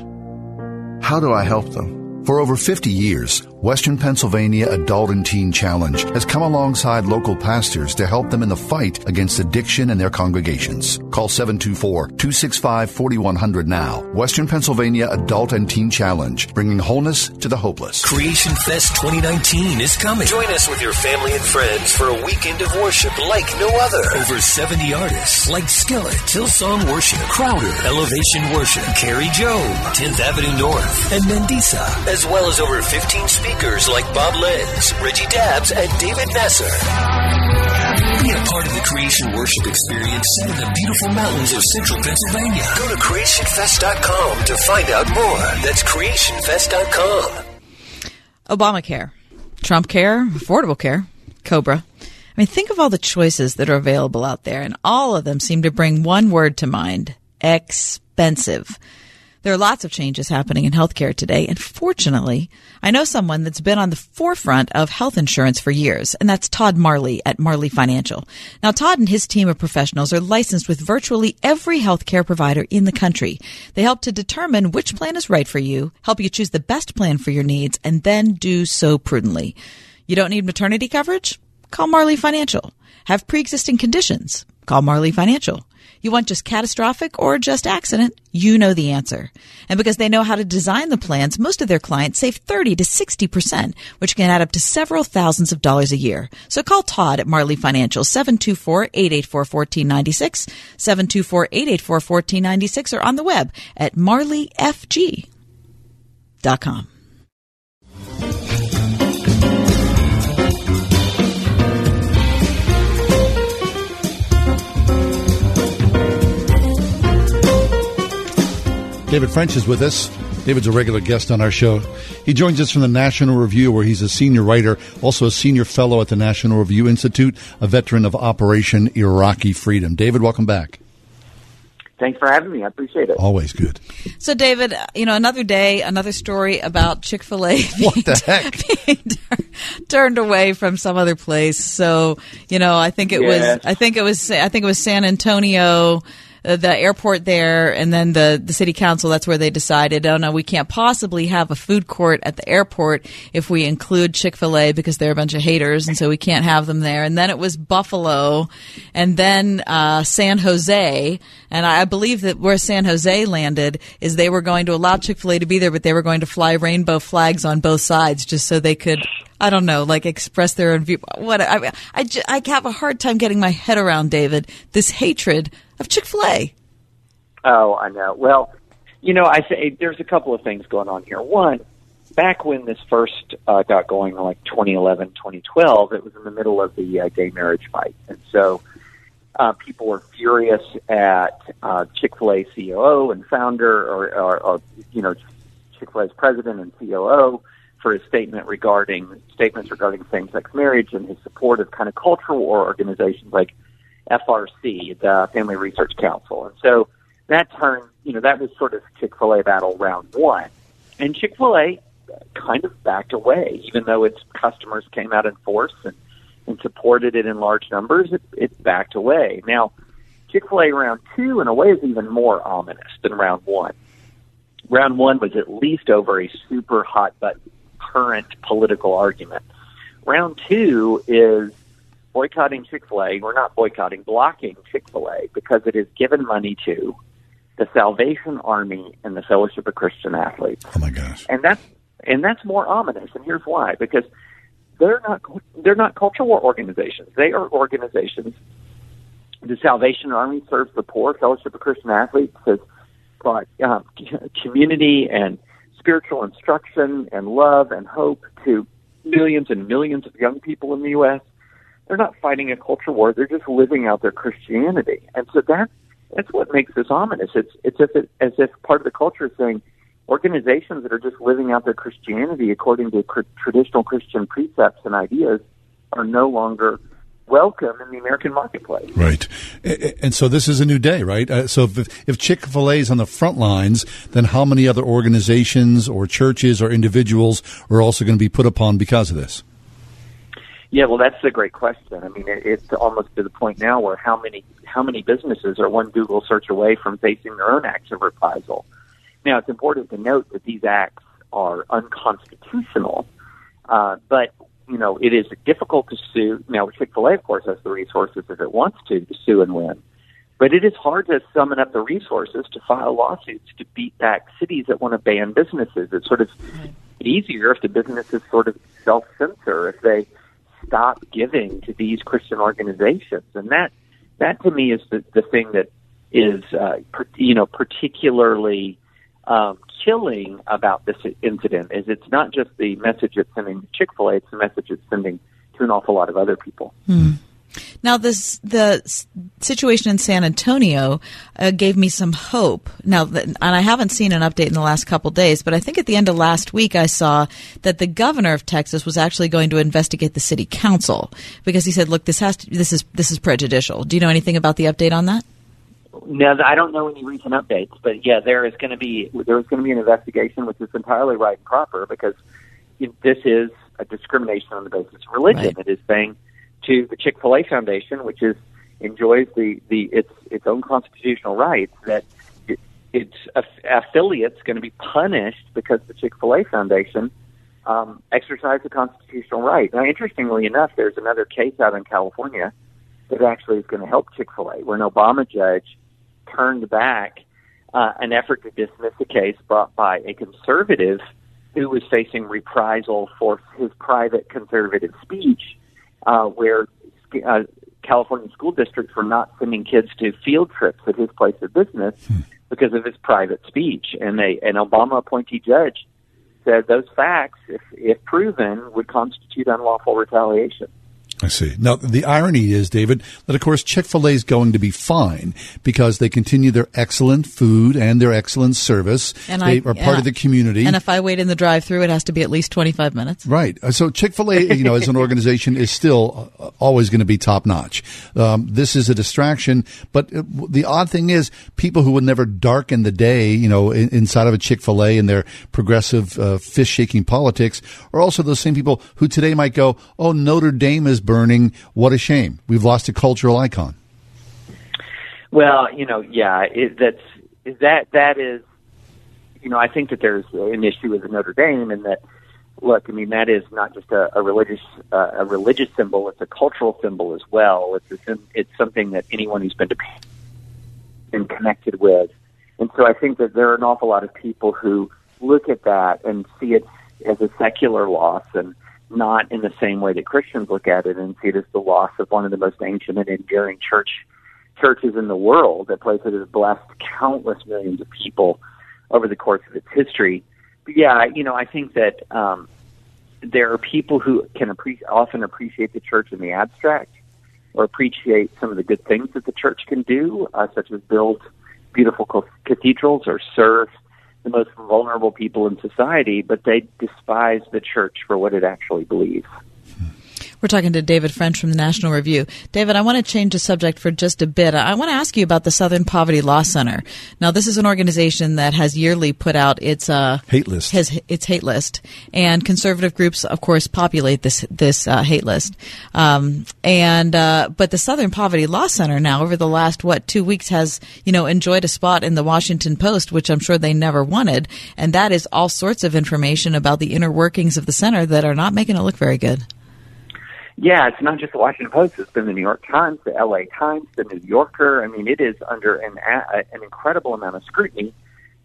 How do I help them? For over 50 years, Western Pennsylvania Adult and Teen Challenge has come alongside local pastors to help them in the fight against addiction in their congregations. Call 724-265-4100 now. Western Pennsylvania Adult and Teen Challenge, bringing wholeness to the hopeless. Creation Fest 2019 is coming. Join us with your family and friends for a weekend of worship like no other. Over 70 artists like Skillet, Hillsong Worship, Crowder, Elevation Worship, Kari Jobe, 10th Avenue North, and Mandisa, as well as over 15 speakers like Bob Lenz, Reggie Dabbs, and David Nasser. Be a part of the Creation Worship experience set in the beautiful mountains of central Pennsylvania. Go to creationfest.com to find out more. That's creationfest.com. Obamacare, Trump Care, Affordable Care, Cobra. I mean, think of all the choices that are available out there, and all of them seem to bring one word to mind expensive. There are lots of changes happening in healthcare today, and fortunately, I know someone that's been on the forefront of health insurance for years, and that's Todd Marley at Marley Financial. Now, Todd and his team of professionals are licensed with virtually every healthcare provider in the country. They help to determine which plan is right for you, help you choose the best plan for your needs, and then do so prudently. You don't need maternity coverage? Call Marley Financial. Have pre-existing conditions? Call Marley Financial. You want just catastrophic or just accident? You know the answer. And because they know how to design the plans, most of their clients save 30 to 60%, which can add up to several thousands of dollars a year. So call Todd at Marley Financial, 724-884-1496, 724-884-1496, or on the web at marleyfg.com. David French is with us. David's a regular guest on our show. He joins us from the National Review, where he's a senior writer, also a senior fellow at the National Review Institute, a veteran of Operation Iraqi Freedom. David, welcome back. Thanks for having me. I appreciate it. Always good. So, David, uh, you know, another day, another story about Chick fil A What the heck? being tur- turned away from some other place. So, you know, I think it Yes. was, I think it was, I think it was San Antonio. The airport there, and then the the city council. That's where they decided, oh no, we can't possibly have a food court at the airport if we include Chick Fil A because they're a bunch of haters, and so we can't have them there. And then it was Buffalo, and then uh, San Jose, and I believe that where San Jose landed is they were going to allow Chick Fil A to be there, but they were going to fly rainbow flags on both sides just so they could. I don't know, like express their own view. What I, I, I have a hard time getting my head around, David, this hatred of Chick Fil A. Oh, I know. Well, You know, I say there's a couple of things going on here. One, back when this first uh, got going, like 2011, 2012, it was in the middle of the uh, gay marriage fight, and so uh, people were furious at uh, Chick Fil A COO and founder, or, or, or you know, Chick Fil A's president and COO for his statement regarding statements regarding same-sex marriage and his support of kind of cultural organizations like FRC, the Family Research Council, and so that turned, you know, that was sort of Chick Fil A battle round one, and Chick Fil A kind of backed away, even though its customers came out in force and, and supported it in large numbers. It, it backed away. Now, Chick Fil A round two, in a way, is even more ominous than round one. Round one was at least over a super hot button current political argument. Round two is boycotting Chick fil A. We're not boycotting, blocking Chick fil A because it has given money to the Salvation Army and the Fellowship of Christian Athletes. Oh my gosh! And that's and that's more ominous. And here's why: because they're not they're not cultural war organizations. They are organizations. The Salvation Army serves the poor. Fellowship of Christian Athletes has brought uh, community and spiritual instruction and love and hope to millions and millions of young people in the U.S. They're not fighting a culture war; they're just living out their Christianity, and so that's that's what makes this ominous. It's it's as if, as if part of the culture is saying organizations that are just living out their Christianity according to cr- traditional Christian precepts and ideas are no longer welcome in the American marketplace. Right. And so this is a new day, right? Uh, so if, if Chick fil A is on the front lines, then how many other organizations or churches or individuals are also going to be put upon because of this? Yeah, well, that's a great question. I mean, it, it's almost to the point now where how many how many businesses are one Google search away from facing their own acts of reprisal? Now, it's important to note that these acts are unconstitutional, uh, but you know it is difficult to sue. Now, Chick Fil A, of course, has the resources if it wants to to sue and win, but it is hard to summon up the resources to file lawsuits to beat back cities that want to ban businesses. It's sort of easier if the businesses sort of self censor if they stop giving to these Christian organizations, and that that to me is the the thing that is uh, per, you know particularly um, killing about this incident is it's not just the message it's sending to Chick Fil A; it's the message it's sending to an awful lot of other people. Hmm. Now, this the situation in San Antonio uh, gave me some hope. Now, and I haven't seen an update in the last couple days, but I think at the end of last week I saw that the governor of Texas was actually going to investigate the city council because he said, "Look, this has to, this is this is prejudicial." Do you know anything about the update on that? No, I don't know any recent updates, but yeah, there is going to be there is going to be an investigation, which is entirely right and proper because this is a discrimination on the basis of religion. Right. It is saying to the Chick Fil A Foundation, which is enjoys the the its its own constitutional rights, that it, its affiliates going to be punished because the Chick Fil A Foundation um, exercised a constitutional right. Now, interestingly enough, there's another case out in California that actually is going to help Chick Fil A, where an Obama judge turned back uh, an effort to dismiss a case brought by a conservative who was facing reprisal for his private conservative speech, uh, where uh, California school districts were not sending kids to field trips at his place of business because of his private speech. And they, an Obama appointee judge said those facts, if, if proven, would constitute unlawful retaliation. I see. Now, the irony is, David, that of course Chick fil A is going to be fine because they continue their excellent food and their excellent service. And they I- are part of the community. And if I wait in the drive-through, it has to be at least twenty-five minutes. Right. Uh, So Chick Fil A, you know, as an organization, is still uh, always going to be top notch. Um, this is a distraction, but uh, the odd thing is, people who would never darken the day, you know, in, inside of a Chick Fil A and their progressive uh, fist shaking politics, are also those same people who today might go, "Oh, Notre Dame is burning. What a shame. We've lost a cultural icon." Well, you know, yeah, it, that's that that is, you know, I think that there's an issue with Notre Dame, and that look, I mean, that is not just a, a religious uh, a religious symbol; it's a cultural symbol as well. It's a, it's something that anyone who's been to been connected with, and so I think that there are an awful lot of people who look at that and see it as a secular loss and not in the same way that Christians look at it and see it as the loss of one of the most ancient and enduring church churches in the world, that place that has blessed countless millions of people over the course of its history. But yeah, you know, I think that um, there are people who can appre- often appreciate the church in the abstract or appreciate some of the good things that the church can do, uh, such as build beautiful cathedrals or serve the most vulnerable people in society, but they despise the church for what it actually believes. We're talking to David French from the National Review. David, I want to change the subject for just a bit. I want to ask you about the Southern Poverty Law Center. Now, this is an organization that has yearly put out its uh, hate list. Has its hate list, and conservative groups, of course, populate this this uh, hate list. Um, and uh, but the Southern Poverty Law Center now, over the last what two weeks, has you know enjoyed a spot in the Washington Post, which I'm sure they never wanted, and that is all sorts of information about the inner workings of the center that are not making it look very good. Yeah, it's not just the Washington Post. It's been the New York Times, the L.A. Times, the New Yorker. I mean, it is under an an incredible amount of scrutiny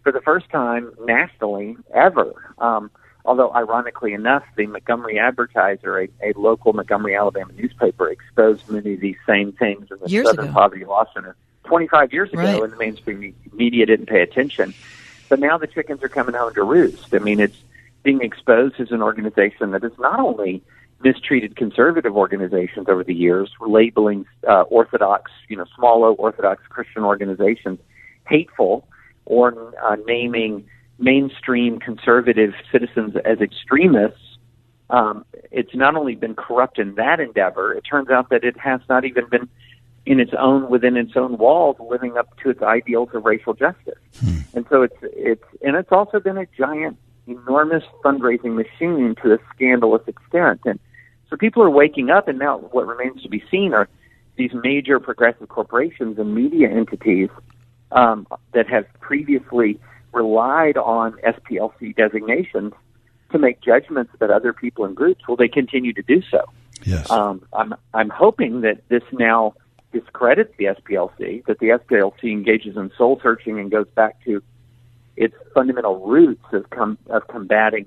for the first time nationally ever. Um, although, ironically enough, the Montgomery Advertiser, a, a local Montgomery, Alabama newspaper, exposed many of these same things in the years Southern ago. Poverty Law Center 25 years ago, Right. and the mainstream media didn't pay attention. But now the chickens are coming home to roost. I mean, it's being exposed as an organization that is not only mistreated conservative organizations over the years, labeling uh, Orthodox, you know, small O Orthodox Christian organizations hateful, or uh, naming mainstream conservative citizens as extremists. Um, it's not only been corrupt in that endeavor; it turns out that it has not even been in its own within its own walls living up to its ideals of racial justice. And so it's it's and it's also been a giant, enormous fundraising machine to a scandalous extent. And so people are waking up, and now what remains to be seen are these major progressive corporations and media entities um, that have previously relied on SPLC designations to make judgments about other people and groups. Will they continue to do so? Yes. Um, I'm I'm hoping that this now discredits the SPLC, that the SPLC engages in soul searching and goes back to its fundamental roots of com- of combating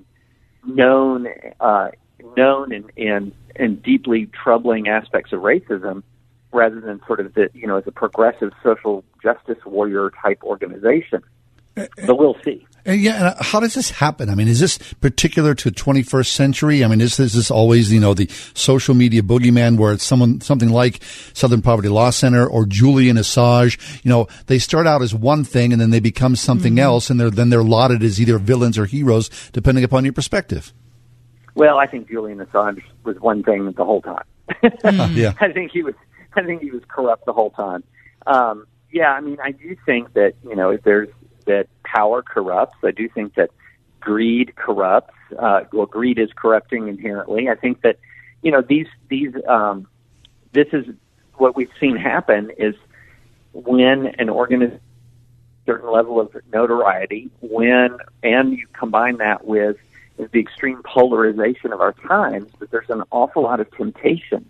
known uh, known and, and and deeply troubling aspects of racism, rather than sort of the you know as a progressive social justice warrior type organization. Eh, eh, but we'll see. And yeah, and uh, how does this happen? I mean, is this particular to 21st century? I mean, is this, is this always, you know, the social media boogeyman where it's someone, something like Southern Poverty Law Center or Julian Assange? You know, they start out as one thing and then they become something mm-hmm. else and they're, then they're lauded as either villains or heroes, depending upon your perspective. Well, I think Julian Assange was one thing the whole time. Yeah. I think he was. I think he was corrupt the whole time. Um, yeah, I mean, I do think that you know, if there's that power corrupts. I do think that greed corrupts. Uh, well, greed is corrupting inherently. I think that you know these these um, this is what we've seen happen is when an organization certain level of notoriety when and you combine that with the extreme polarization of our times that there's an awful lot of temptation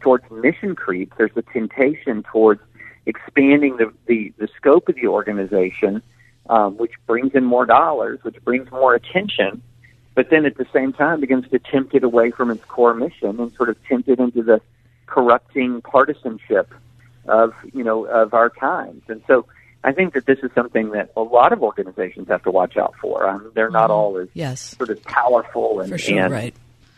towards mission creep. There's a temptation towards expanding the, the, the scope of the organization um, which brings in more dollars which brings more attention but then at the same time begins to tempt it away from its core mission and sort of tempt it into the corrupting partisanship of you know of our times. And so I think that this is something that a lot of organizations have to watch out for. Um, they're not all as yes. sort of powerful and, For sure, and right.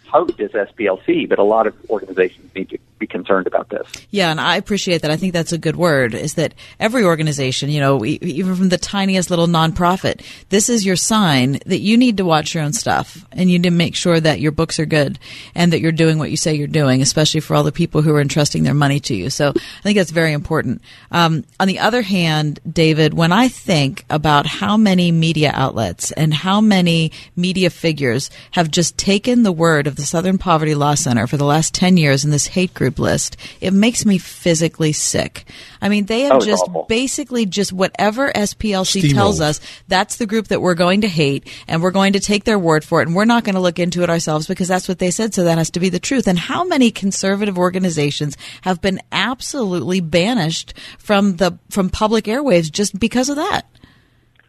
potent as SPLC, but a lot of organizations need to be concerned about this. Yeah, and I appreciate that. I think that's a good word. Is that every organization, you know, even from the tiniest little nonprofit, this is your sign that you need to watch your own stuff and you need to make sure that your books are good and that you're doing what you say you're doing, especially for all the people who are entrusting their money to you. So I think that's very important. Um, on the other hand, David, when I think about how many media outlets and how many media figures have just taken the word of the Southern Poverty Law Center for the last 10 years in this hate group list, it makes me physically sick. I mean, they have Oh, just awful. basically just whatever SPLC Steamrolled. tells us, that's the group that we're going to hate and we're going to take their word for it and we're not going to look into it ourselves because that's what they said, so that has to be the truth. And how many conservative organizations have been absolutely banished from the from public airwaves just because of that?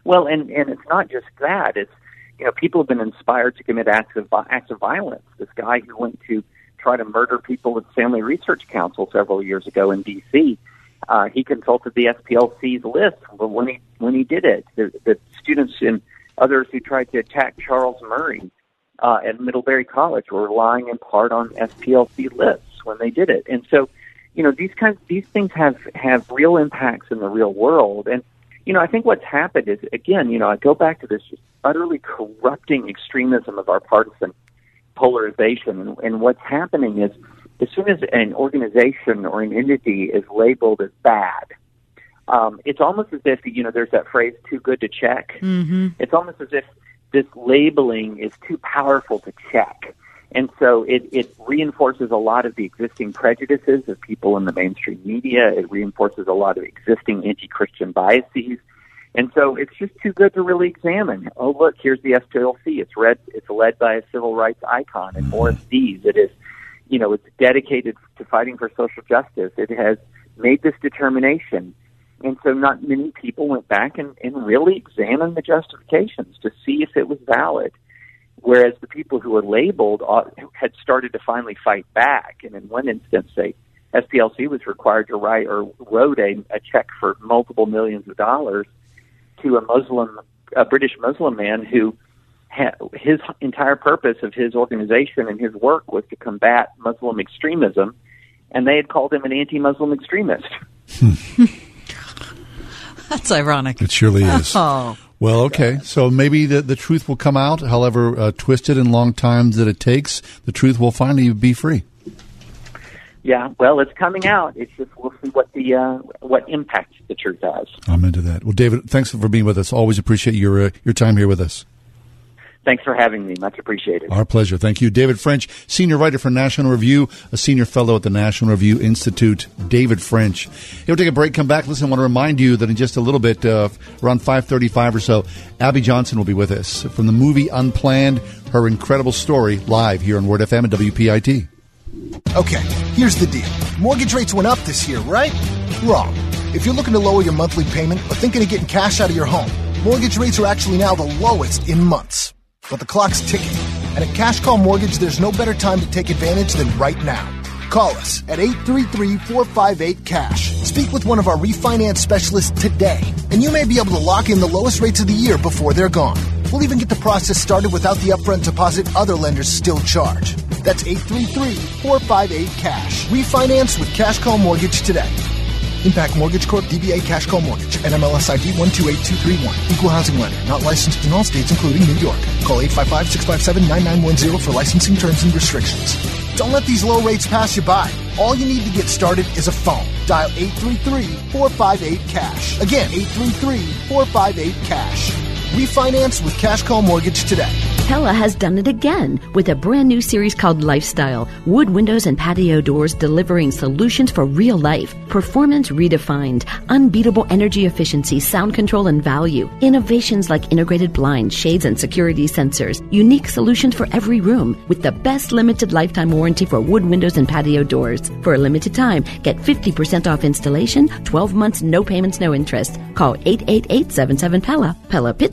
Well, and and it's not just that. It's you know people have been inspired to commit acts of acts of violence. This guy who went to try to murder people at Family Research Council several years ago in D.C. Uh, he consulted the SPLC's list when he when he did it. The, the students and others who tried to attack Charles Murray uh, at Middlebury College were relying in part on SPLC lists when they did it. And so, you know, these kinds these things have have real impacts in the real world. And you know, I think what's happened is again, you know, I go back to this just utterly corrupting extremism of our partisan polarization. And, what's happening is as soon as an organization or an entity is labeled as bad, um, it's almost as if you know there's that phrase "too good to check." Mm-hmm. It's almost as if this labeling is too powerful to check, and so it, it reinforces a lot of the existing prejudices of people in the mainstream media. It reinforces a lot of existing anti-Christian biases, and so it's just too good to really examine. Oh, look, here's the SPLC. It's read. It's led by a civil rights icon, and Morris Dees. Mm-hmm. It is you know, it's dedicated to fighting for social justice. It has made this determination. And so not many people went back and, and really examined the justifications to see if it was valid. Whereas the people who were labeled had started to finally fight back. And in one instance, they, SPLC was required to write or wrote a, a check for multiple millions of dollars to a Muslim, a British Muslim man who his entire purpose of his organization and his work was to combat Muslim extremism, and they had called him an anti-Muslim extremist. That's ironic. It surely is. Oh. Well, okay. So maybe the, the truth will come out, however uh, twisted and long times that it takes. The truth will finally be free. Yeah, well, it's coming out. It's just we'll see what the uh, what impact the truth has. I'm into that. Well, David, thanks for being with us. Always appreciate your uh, your time here with us. Thanks for having me. Much appreciated. Our pleasure. Thank you. David French, senior writer for National Review, a senior fellow at the National Review Institute. David French. We'll take a break, come back. Listen, I want to remind you that in just a little bit, uh, around 535 or so, Abby Johnson will be with us from the movie Unplanned, her incredible story live here on Word FM and WPIT. Okay, here's the deal. Mortgage rates went up this year, right? Wrong. If you're looking to lower your monthly payment or thinking of getting cash out of your home, mortgage rates are actually now the lowest in months but the clock's ticking. And at Cash Call Mortgage, there's no better time to take advantage than right now. Call us at 833-458-CASH. Speak with one of our refinance specialists today, and you may be able to lock in the lowest rates of the year before they're gone. We'll even get the process started without the upfront deposit other lenders still charge. That's 833-458-CASH. Refinance with Cash Call Mortgage today. Impact Mortgage Corp. DBA Cash Call Mortgage. NMLS ID 128231. Equal housing lender. Not licensed in all states, including New York. Call 855-657-9910 for licensing terms and restrictions. Don't let these low rates pass you by. All you need to get started is a phone. Dial 833-458-CASH. Again, 833-458-CASH. Refinance with Cash Call Mortgage today. Pella has done it again with a brand new series called Lifestyle. Wood windows and patio doors delivering solutions for real life. Performance redefined. Unbeatable energy efficiency, sound control, and value. Innovations like integrated blinds, shades, and security sensors. Unique solutions for every room with the best limited lifetime warranty for wood windows and patio doors. For a limited time, get 50% off installation, 12 months, no payments, no interest. Call 888-77-PELLA.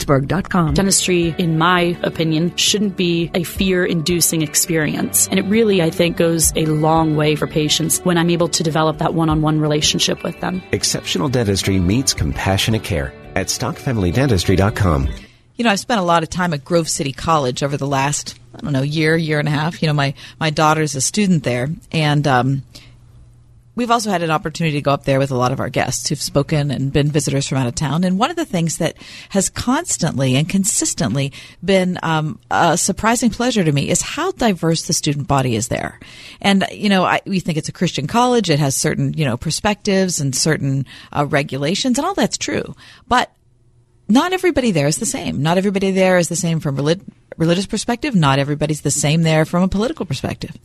PellaPittsburgh.com. Dentistry, in my opinion, shouldn't be a fear inducing experience. And it really, I think, goes a long way for patients when I'm able to develop that one on one relationship with them. Exceptional dentistry meets compassionate care at stockfamilydentistry.com. You know, I've spent a lot of time at Grove City College over the last, I don't know, year, year and a half. You know, my, my daughter's a student there. And, um, We've also had an opportunity to go up there with a lot of our guests who've spoken and been visitors from out of town. And one of the things that has constantly and consistently been um, a surprising pleasure to me is how diverse the student body is there. And you know, I, we think it's a Christian college; it has certain you know perspectives and certain uh, regulations, and all that's true. But not everybody there is the same. Not everybody there is the same from relig- religious perspective. Not everybody's the same there from a political perspective.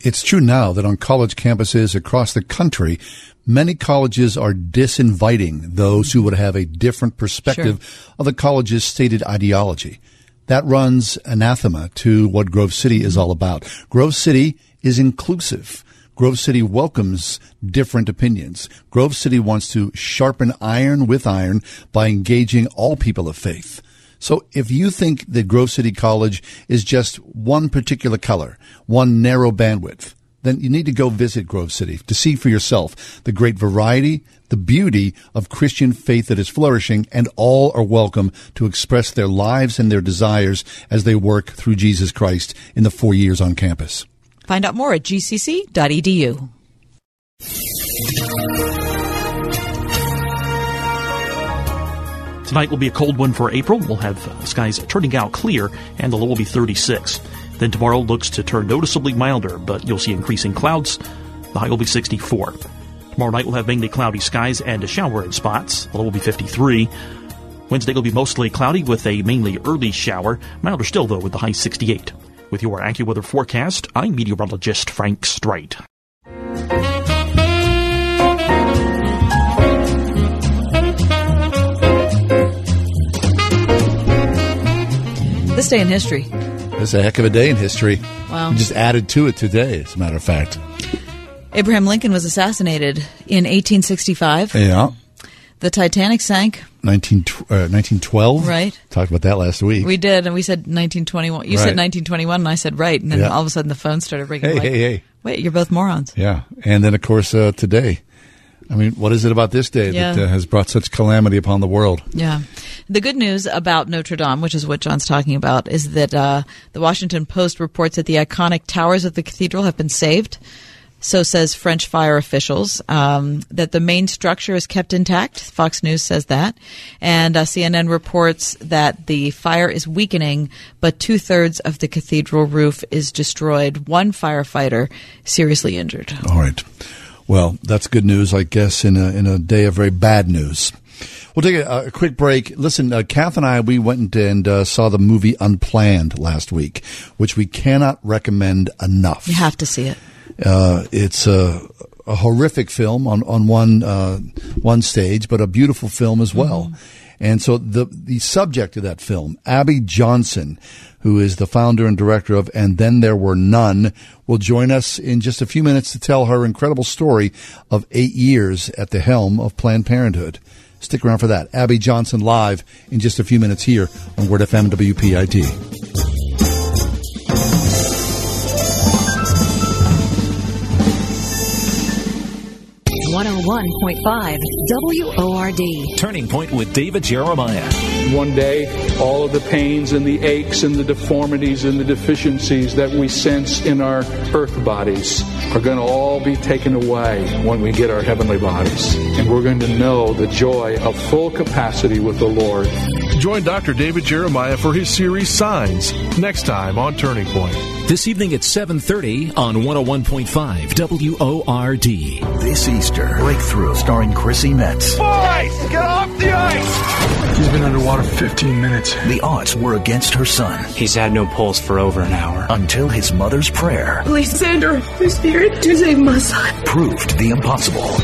It's true now that on college campuses across the country, many colleges are disinviting those who would have a different perspective sure. of the college's stated ideology. That runs anathema to what Grove City is mm-hmm. all about. Grove City is inclusive. Grove City welcomes different opinions. Grove City wants to sharpen iron with iron by engaging all people of faith. So if you think that Grove City College is just one particular color, one narrow bandwidth, then you need to go visit Grove City to see for yourself the great variety, the beauty of Christian faith that is flourishing, and all are welcome to express their lives and their desires as they work through Jesus Christ in the four years on campus. Find out more at gcc.edu. Tonight will be a cold one for April. We'll have uh, skies turning out clear and the low will be 36. Then tomorrow looks to turn noticeably milder, but you'll see increasing clouds. The high will be 64. Tomorrow night we'll have mainly cloudy skies and a shower in spots. The low will be 53. Wednesday will be mostly cloudy with a mainly early shower. Milder still though with the high 68. With your AccuWeather forecast, I'm meteorologist Frank Strait. This day in history. It's a heck of a day in history. Wow. We just added to it today, as a matter of fact. Abraham Lincoln was assassinated in 1865. Yeah. The Titanic sank. 19, uh, 1912. Right. Talked about that last week. We did, and we said 1921. You Right. said 1921, and I said right, and then Yeah. all of a sudden the phone started ringing. Hey, like, hey, hey. Wait, you're both morons. Yeah. And then, of course, uh, today. I mean, what is it about this day that uh, has brought such calamity upon the world? Yeah. The good news about Notre Dame, which is what John's talking about, is that uh, the Washington Post reports that the iconic towers of the cathedral have been saved. So says French fire officials. Um, that the main structure is kept intact. Fox News says that. And uh, CNN reports that the fire is weakening, but two thirds of the cathedral roof is destroyed. One firefighter seriously injured. All right. Well, that's good news, I guess, in a, in a day of very bad news. We'll take a, a quick break. Listen, uh, Kath and I, we went and uh, saw the movie Unplanned last week, which we cannot recommend enough. You have to see it. Uh, it's a, a horrific film on on one uh, one stage, but a beautiful film as well. And so the the subject of that film, Abby Johnson, who is the founder and director of And Then There Were None, will join us in just a few minutes to tell her incredible story of eight years at the helm of Planned Parenthood. Stick around for that. Abby Johnson live in just a few minutes here on Word FM WPIT. 101.5 WORD. Turning Point with David Jeremiah. One day, all of the pains and the aches and the deformities and the deficiencies that we sense in our earth bodies are going to all be taken away when we get our heavenly bodies. And we're going to know the joy of full capacity with the Lord. Join Dr. David Jeremiah for his series Signs next time on Turning Point. This evening at 7:30 on 101.5 WORD. This Easter, Breakthrough, starring Chrissy Metz. Boys, get off the ice! She's been underwater 15 minutes. The odds were against her son. He's had no pulse for over an hour. Until his mother's prayer Please send her Holy Spirit to save my son. proved the impossible.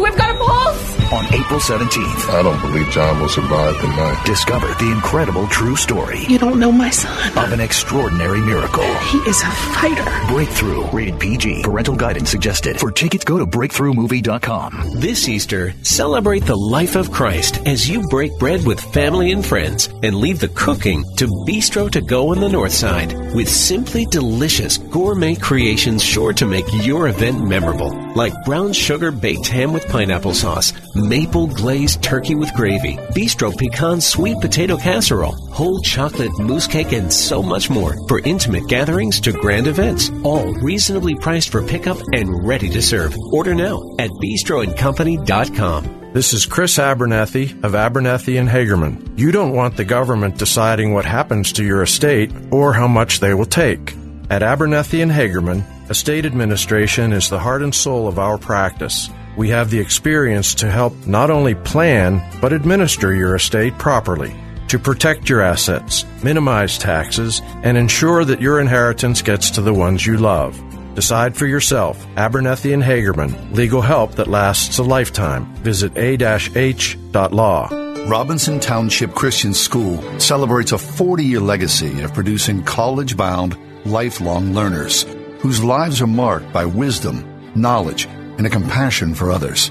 We've got a pulse! On April 17th, I don't believe John will survive the night. discover the incredible true story You don't know my son. of an extraordinary miracle. He is a fighter. Breakthrough, rated PG. Parental guidance suggested. For tickets, go to breakthroughmovie.com. This Easter, celebrate the life of Christ as you break bread with family and friends and leave the cooking to Bistro to Go on the North Side with simply delicious gourmet creations sure to make your event memorable, like brown sugar baked ham with pineapple sauce, maple glazed turkey with gravy, bistro pecan sweet potato casserole, whole chocolate mousse cake, and so much more for intimate gatherings to grand events, all reasonably priced for pickup and ready to serve. Order now at bistroandcompany.com. This is Chris Abernathy of Abernathy and Hagerman. You don't want the government deciding what happens to your estate or how much they will take. At Abernathy and Hagerman, estate administration is the heart and soul of our practice. We have the experience to help not only plan, but administer your estate properly, to protect your assets, minimize taxes, and ensure that your inheritance gets to the ones you love. Decide for yourself. Abernethy and Hagerman. Legal help that lasts a lifetime. Visit a-h.law. Robinson Township Christian School celebrates a 40 year legacy of producing college bound, lifelong learners whose lives are marked by wisdom, knowledge, and a compassion for others.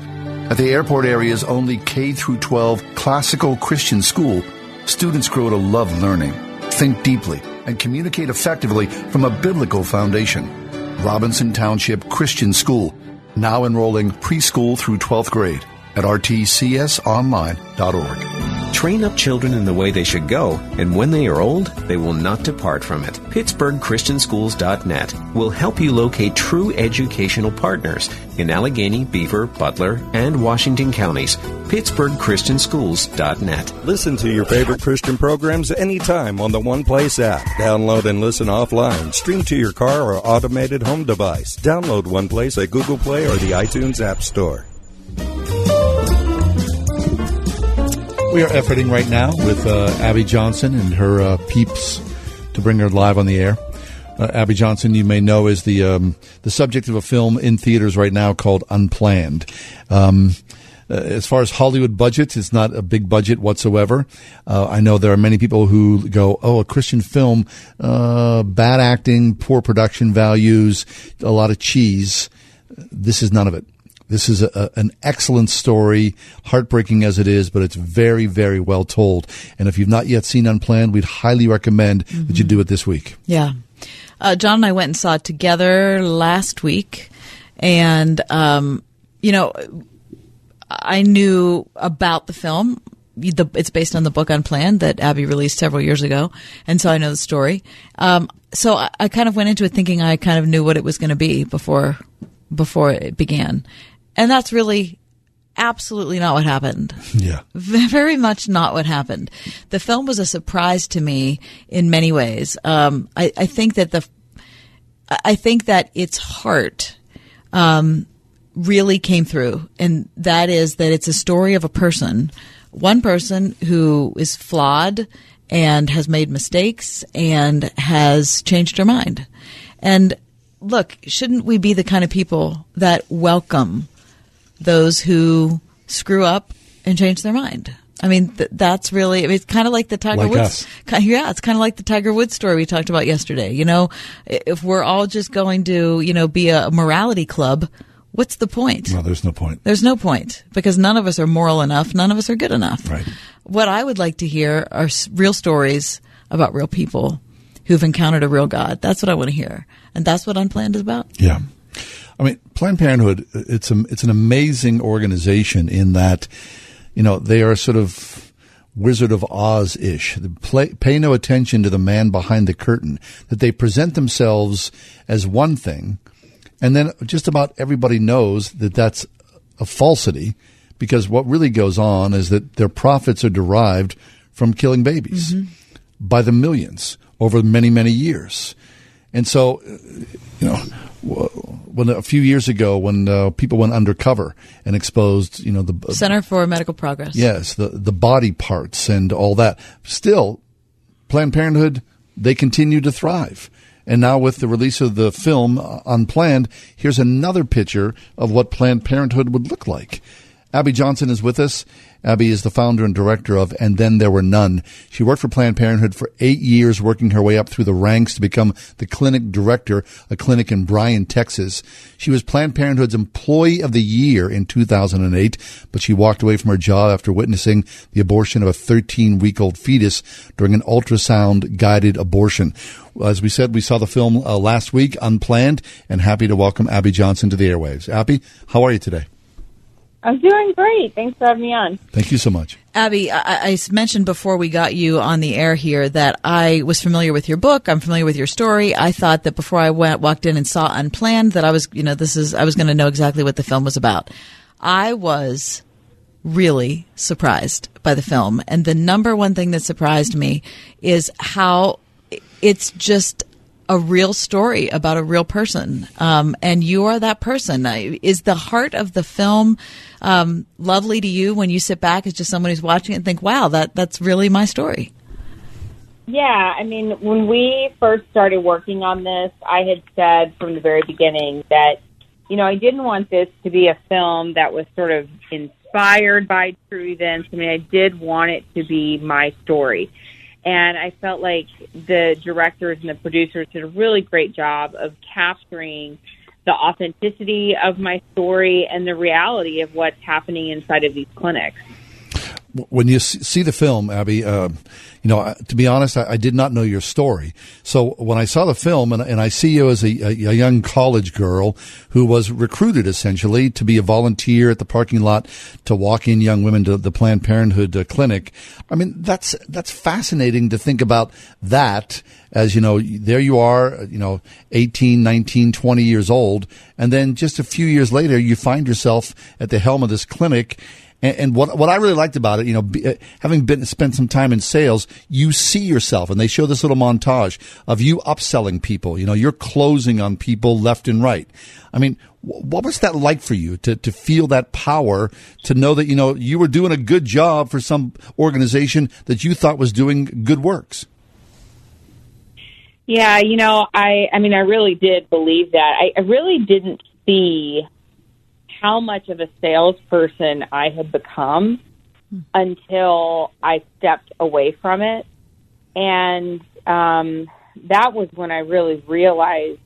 At the airport area's only K through 12 classical Christian school, students grow to love learning, think deeply, and communicate effectively from a biblical foundation. Robinson Township Christian School, now enrolling preschool through 12th grade at rtcsonline.org. Train up children in the way they should go, and when they are old, they will not depart from it. PittsburghChristianSchools.net will help you locate true educational partners in Allegheny, Beaver, Butler, and Washington counties. PittsburghChristianSchools.net. Listen to your favorite Christian programs anytime on the One Place app. Download and listen offline. Stream to your car or automated home device. Download One Place at Google Play or the iTunes App Store. We are efforting right now with uh, Abby Johnson and her uh, peeps to bring her live on the air. Uh, Abby Johnson, you may know, is the um, the subject of a film in theaters right now called Unplanned. Um, uh, as far as Hollywood budgets, it's not a big budget whatsoever. Uh, I know there are many people who go, "Oh, a Christian film, uh, bad acting, poor production values, a lot of cheese." This is none of it. This is a, an excellent story, heartbreaking as it is, but it's very, very well told. And if you've not yet seen Unplanned, we'd highly recommend mm-hmm. that you do it this week. Yeah. Uh, John and I went and saw it together last week. And, um, you know, I knew about the film. The, it's based on the book Unplanned that Abby released several years ago. And so I know the story. Um, so I, I kind of went into it thinking I kind of knew what it was going to be before before it began. And that's really absolutely not what happened. Yeah. Very much not what happened. The film was a surprise to me in many ways. Um, I, I, think that the, I think that its heart, um, really came through. And that is that it's a story of a person, one person who is flawed and has made mistakes and has changed her mind. And look, shouldn't we be the kind of people that welcome those who screw up and change their mind. I mean, th- that's really, I mean, it's kind of like the Tiger like Woods. Yeah, it's kind of like the Tiger Woods story we talked about yesterday. You know, if we're all just going to, you know, be a morality club, what's the point? Well, there's no point. There's no point because none of us are moral enough. None of us are good enough. Right. What I would like to hear are real stories about real people who've encountered a real God. That's what I want to hear. And that's what Unplanned is about. Yeah. I mean, Planned Parenthood, it's a, it's an amazing organization in that, you know, they are sort of Wizard of Oz ish. Pay no attention to the man behind the curtain. That they present themselves as one thing, and then just about everybody knows that that's a falsity, because what really goes on is that their profits are derived from killing babies mm-hmm. by the millions over many many years, and so, you know when a few years ago when uh, people went undercover and exposed, you know, the uh, Center for Medical Progress. Yes, the the body parts and all that. Still, Planned Parenthood they continue to thrive. And now with the release of the film uh, Unplanned, here's another picture of what Planned Parenthood would look like. Abby Johnson is with us. Abby is the founder and director of And Then There Were None. She worked for Planned Parenthood for eight years, working her way up through the ranks to become the clinic director, a clinic in Bryan, Texas. She was Planned Parenthood's Employee of the Year in 2008, but she walked away from her job after witnessing the abortion of a 13 week old fetus during an ultrasound guided abortion. As we said, we saw the film uh, last week, Unplanned, and happy to welcome Abby Johnson to the airwaves. Abby, how are you today? I'm doing great. Thanks for having me on. Thank you so much. Abby, I, I, mentioned before we got you on the air here that I was familiar with your book. I'm familiar with your story. I thought that before I went, walked in and saw Unplanned that I was, you know, this is, I was going to know exactly what the film was about. I was really surprised by the film. And the number one thing that surprised me is how it's just a real story about a real person, um, and you are that person. Is the heart of the film um, lovely to you when you sit back as just someone who's watching it and think, "Wow, that that's really my story"? Yeah, I mean, when we first started working on this, I had said from the very beginning that you know I didn't want this to be a film that was sort of inspired by true events. I mean, I did want it to be my story and I felt like the directors and the producers did a really great job of capturing the authenticity of my story and the reality of what's happening inside of these clinics. When you see the film, Abby, uh, you know, to be honest, I, I, did not know your story. So when I saw the film and, and I see you as a, a, young college girl who was recruited essentially to be a volunteer at the parking lot to walk in young women to the Planned Parenthood uh, clinic. I mean, that's, that's fascinating to think about that as, you know, there you are, you know, 18, 19, 20 years old. And then just a few years later, you find yourself at the helm of this clinic and, and what what I really liked about it, you know, be, uh, having been spent some time in sales, you see yourself, and they show this little montage of you upselling people. You know, you're closing on people left and right. I mean, what was that like for you to, to feel that power to know that you know you were doing a good job for some organization that you thought was doing good works yeah you know i i mean i really did believe that i, I really didn't see how much of a salesperson I had become until I stepped away from it. And um, that was when I really realized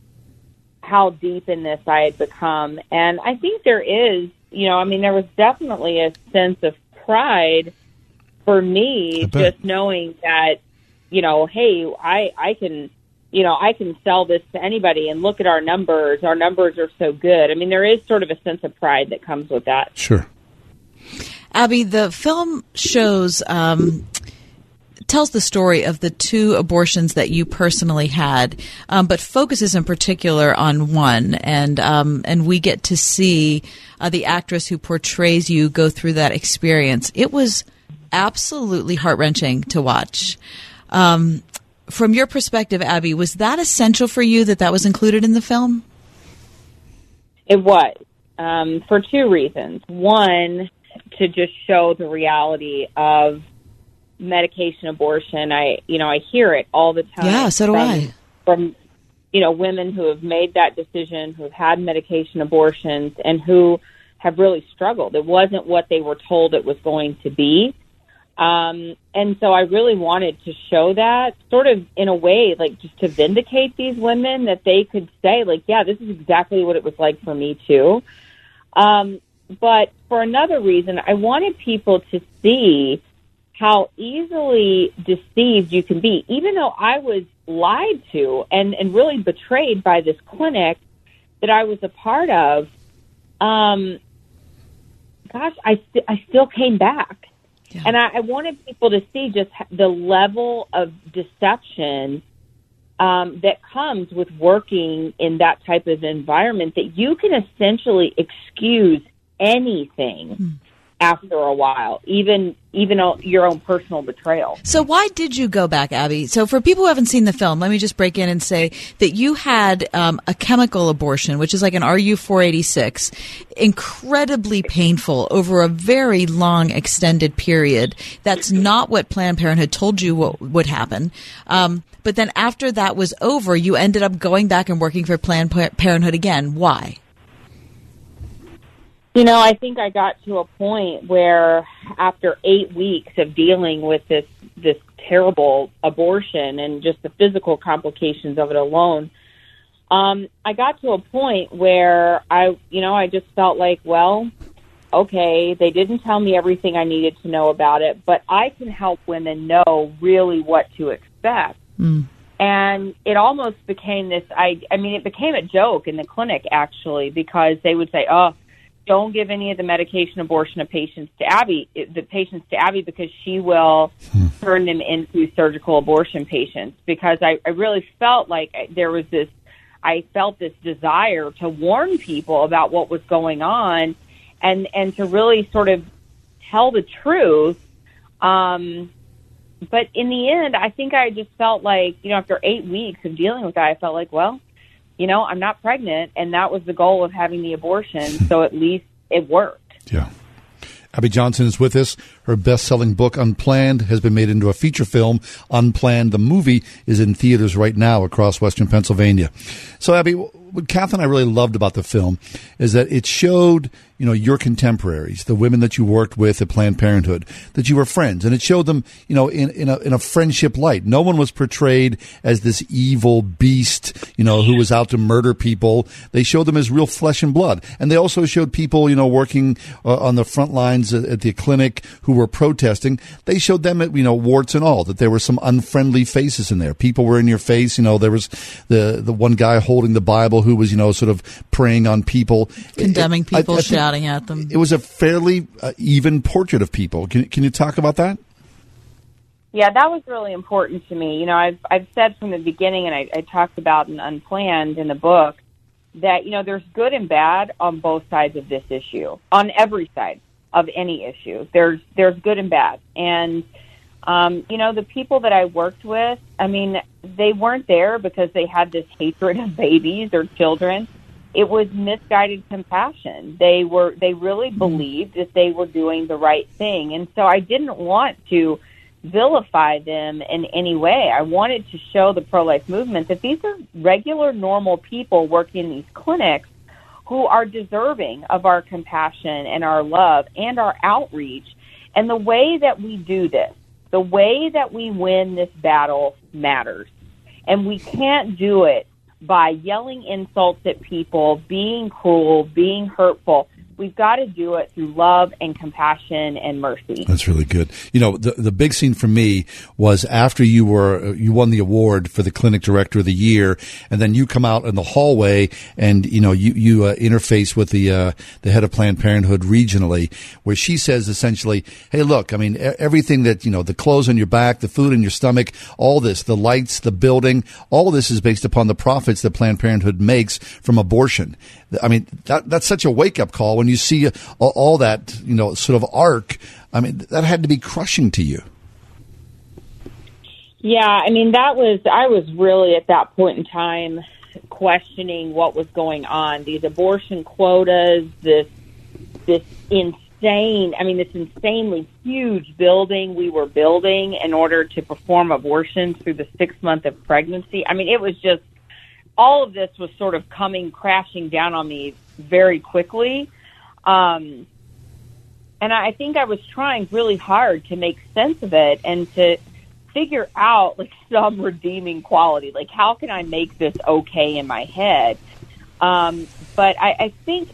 how deep in this I had become. And I think there is, you know, I mean, there was definitely a sense of pride for me just knowing that, you know, hey, I, I can you know, I can sell this to anybody and look at our numbers. Our numbers are so good. I mean, there is sort of a sense of pride that comes with that. Sure. Abby, the film shows, um, tells the story of the two abortions that you personally had, um, but focuses in particular on one, and um, and we get to see uh, the actress who portrays you go through that experience. It was absolutely heart wrenching to watch. Um, from your perspective, Abby, was that essential for you that that was included in the film? It was um, for two reasons. One, to just show the reality of medication abortion. I, you know, I hear it all the time. Yeah, so do from, I. From you know, women who have made that decision, who have had medication abortions, and who have really struggled. It wasn't what they were told it was going to be. Um, and so I really wanted to show that sort of in a way, like just to vindicate these women that they could say, like, yeah, this is exactly what it was like for me too. Um, but for another reason, I wanted people to see how easily deceived you can be, even though I was lied to and, and really betrayed by this clinic that I was a part of. Um, gosh, I, st- I still came back yeah. And I, I wanted people to see just the level of deception um, that comes with working in that type of environment that you can essentially excuse anything. Mm after a while, even even your own personal betrayal. So why did you go back, Abby? So for people who haven't seen the film, let me just break in and say that you had um, a chemical abortion, which is like an RU four eighty six, incredibly painful over a very long, extended period. That's not what Planned Parenthood told you what would happen. Um, but then after that was over, you ended up going back and working for Planned Parenthood again. Why? You know, I think I got to a point where after eight weeks of dealing with this this terrible abortion and just the physical complications of it alone, um, I got to a point where I, you know, I just felt like, well, okay, they didn't tell me everything I needed to know about it, but I can help women know really what to expect. Mm. And it almost became this I I mean it became a joke in the clinic actually because they would say, "Oh, don't give any of the medication abortion of patients to Abby, the patients to Abby, because she will hmm. turn them into surgical abortion patients. Because I, I really felt like there was this, I felt this desire to warn people about what was going on, and and to really sort of tell the truth. Um, but in the end, I think I just felt like, you know, after eight weeks of dealing with that, I felt like, well, you know, I'm not pregnant, and that was the goal of having the abortion. so at least it worked. Yeah. Abby Johnson is with us. Her best selling book, Unplanned, has been made into a feature film. Unplanned, the movie, is in theaters right now across Western Pennsylvania. So, Abby, what Kath and I really loved about the film is that it showed you know, your contemporaries, the women that you worked with at Planned Parenthood, that you were friends, and it showed them, you know, in, in a, in a friendship light. No one was portrayed as this evil beast, you know, who was out to murder people. They showed them as real flesh and blood. And they also showed people, you know, working uh, on the front lines at, at the clinic who were protesting. They showed them, at you know, warts and all, that there were some unfriendly faces in there. People were in your face. You know, there was the, the one guy holding the Bible who was, you know, sort of preying on people. Condemning It- I- people, I think shouting at them. It was a fairly uh, even portrait of people. Can, can you talk about that? Yeah, that was really important to me. You know, I've I've said from the beginning, and I, I talked about in Unplanned in the book that you know there's good and bad on both sides of this issue, on every side of any issue. There's there's good and bad, and um, you know the people that I worked with. I mean, they weren't there because they had this hatred of babies or children. It was misguided compassion. They were they really mm-hmm. believed that they were doing the right thing, and so I didn't want to vilify them in any way. I wanted to show the pro life movement that these are regular, normal people working in these clinics who are deserving of our compassion and our love and our outreach. And the way that we do this, the way that we win this battle matters. And we can't do it by yelling insults at people, being cruel, being hurtful. We've got to do it through love and compassion and mercy. That's really good. You know, the the big scene for me was after you were you won the award for the clinic director of the year, and then you come out in the hallway and you know you you uh, interface with the uh, the head of Planned Parenthood regionally, where she says essentially, "Hey, look, I mean everything that you know, the clothes on your back, the food in your stomach, all this, the lights, the building, all this is based upon the profits that Planned Parenthood makes from abortion." I mean, that that's such a wake up call when you see all, that you know sort of arc. I mean, that had to be crushing to you. Yeah, I mean that was I was really at that point in time questioning what was going on. These abortion quotas, this this insane, I mean this insanely huge building we were building in order to perform abortions through the 6 month of pregnancy. I mean it was just all of this was sort of coming crashing down on me very quickly. Um and I think I was trying really hard to make sense of it and to figure out like some redeeming quality. Like, how can I make this okay in my head? Um, but I, I think,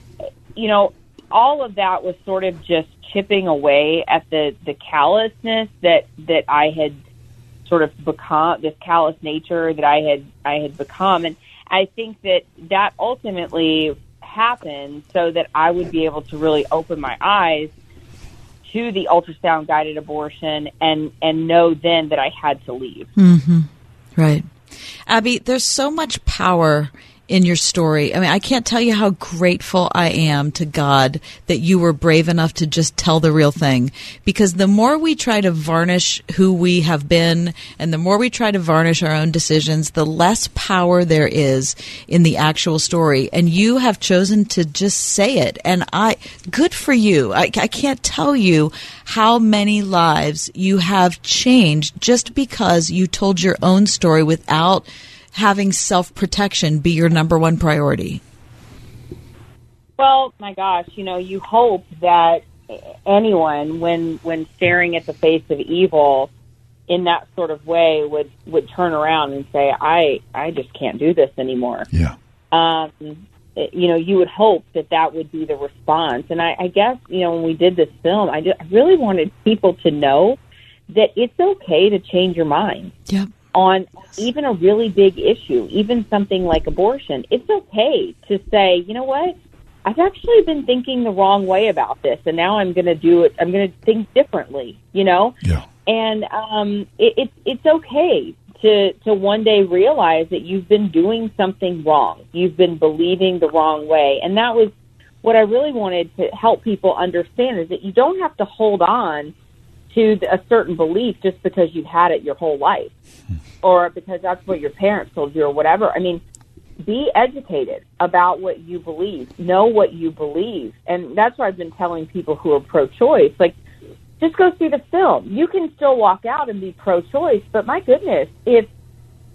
you know, all of that was sort of just chipping away at the the callousness that that I had sort of become, this callous nature that I had I had become, and I think that that ultimately happened so that I would be able to really open my eyes to the ultrasound guided abortion and and know then that I had to leave. hmm Right. Abby, there's so much power in your story. I mean, I can't tell you how grateful I am to God that you were brave enough to just tell the real thing. Because the more we try to varnish who we have been and the more we try to varnish our own decisions, the less power there is in the actual story. And you have chosen to just say it. And I, good for you. I, I can't tell you how many lives you have changed just because you told your own story without having self protection be your number one priority? Well, my gosh, you know, you hope that anyone when when staring at the face of evil in that sort of way would would turn around and say, "I I just can't do this anymore." Yeah. Um, you know, you would hope that that would be the response. And I, I guess you know when we did this film, I, just, I really wanted people to know that it's okay to change your mind Yep. On even a really big issue, even something like abortion. It's okay to say, you know what? I've actually been thinking the wrong way about this, and now I'm going to do it. I'm going to think differently. You know, Yeah. and um, it, it's it's okay to to one day realize that you've been doing something wrong. You've been believing the wrong way, and that was what I really wanted to help people understand is that you don't have to hold on to a certain belief just because you've had it your whole life hmm. or because that's what your parents told you or whatever. I mean, be educated about what you believe. Know what you believe. And that's what I've been telling people who are pro choice. Like, just go see the film. You can still walk out and be pro choice, but my goodness, if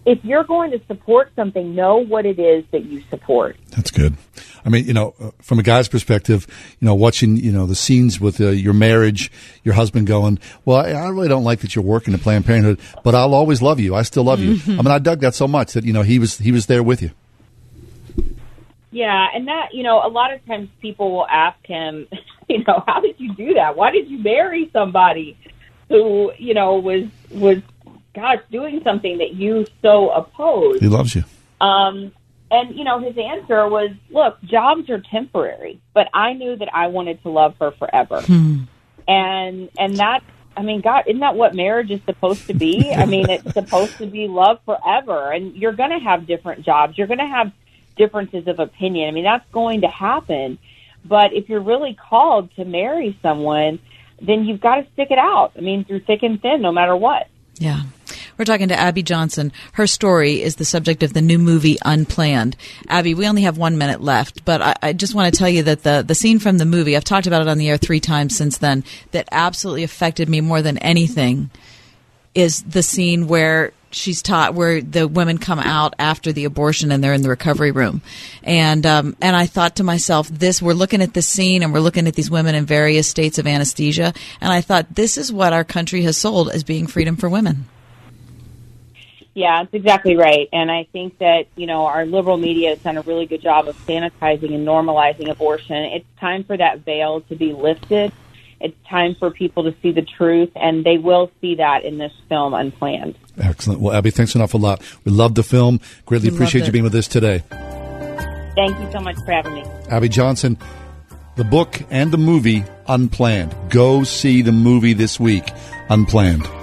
if you're going to support something, know what it is that you support. That's good. I mean, you know, uh, from a guy's perspective, you know, watching, you know, the scenes with uh, your marriage, your husband going, well, I, I really don't like that you're working at Planned Parenthood, but I'll always love you. I still love you. Mhm. I mean, I dug that so much that, you know, he was, he was there with you. Yeah, and that you know, a lot of times people will ask him, you know, how did you do that? Why did you marry somebody who you know was was gosh doing something that you so oppose? He loves you. Um, and you know, his answer was, "Look, jobs are temporary, but I knew that I wanted to love her forever." And and that, I mean, God, isn't that what marriage is supposed to be? I mean, it's supposed to be love forever, and you're going to have different jobs. You're going to have differences of opinion. I mean, that's going to happen. But if you're really called to marry someone, then you've got to stick it out. I mean, through thick and thin, no matter what. Yeah. We're talking to Abby Johnson. Her story is the subject of the new movie Unplanned. Abby, we only have one minute left, but I, I just want to tell you that the, the scene from the movie, I've talked about it on the air three times since then, that absolutely affected me more than anything is the scene where she's taught where the women come out after the abortion and they're in the recovery room and um, and I thought to myself this we're looking at this scene and we're looking at these women in various states of anesthesia and I thought this is what our country has sold as being freedom for women Yeah, that's exactly right. And I think that, you know, our liberal media has done a really good job of sanitizing and normalizing abortion. It's time for that veil to be lifted. It's time for people to see the truth, and they will see that in this film, Unplanned. Excellent. Well, Abby, thanks an awful lot. We love the film. Greatly We appreciate you being with us today. Thank you so much for having me. Abby Johnson, the book and the movie Unplanned. Go see the movie this week, Unplanned.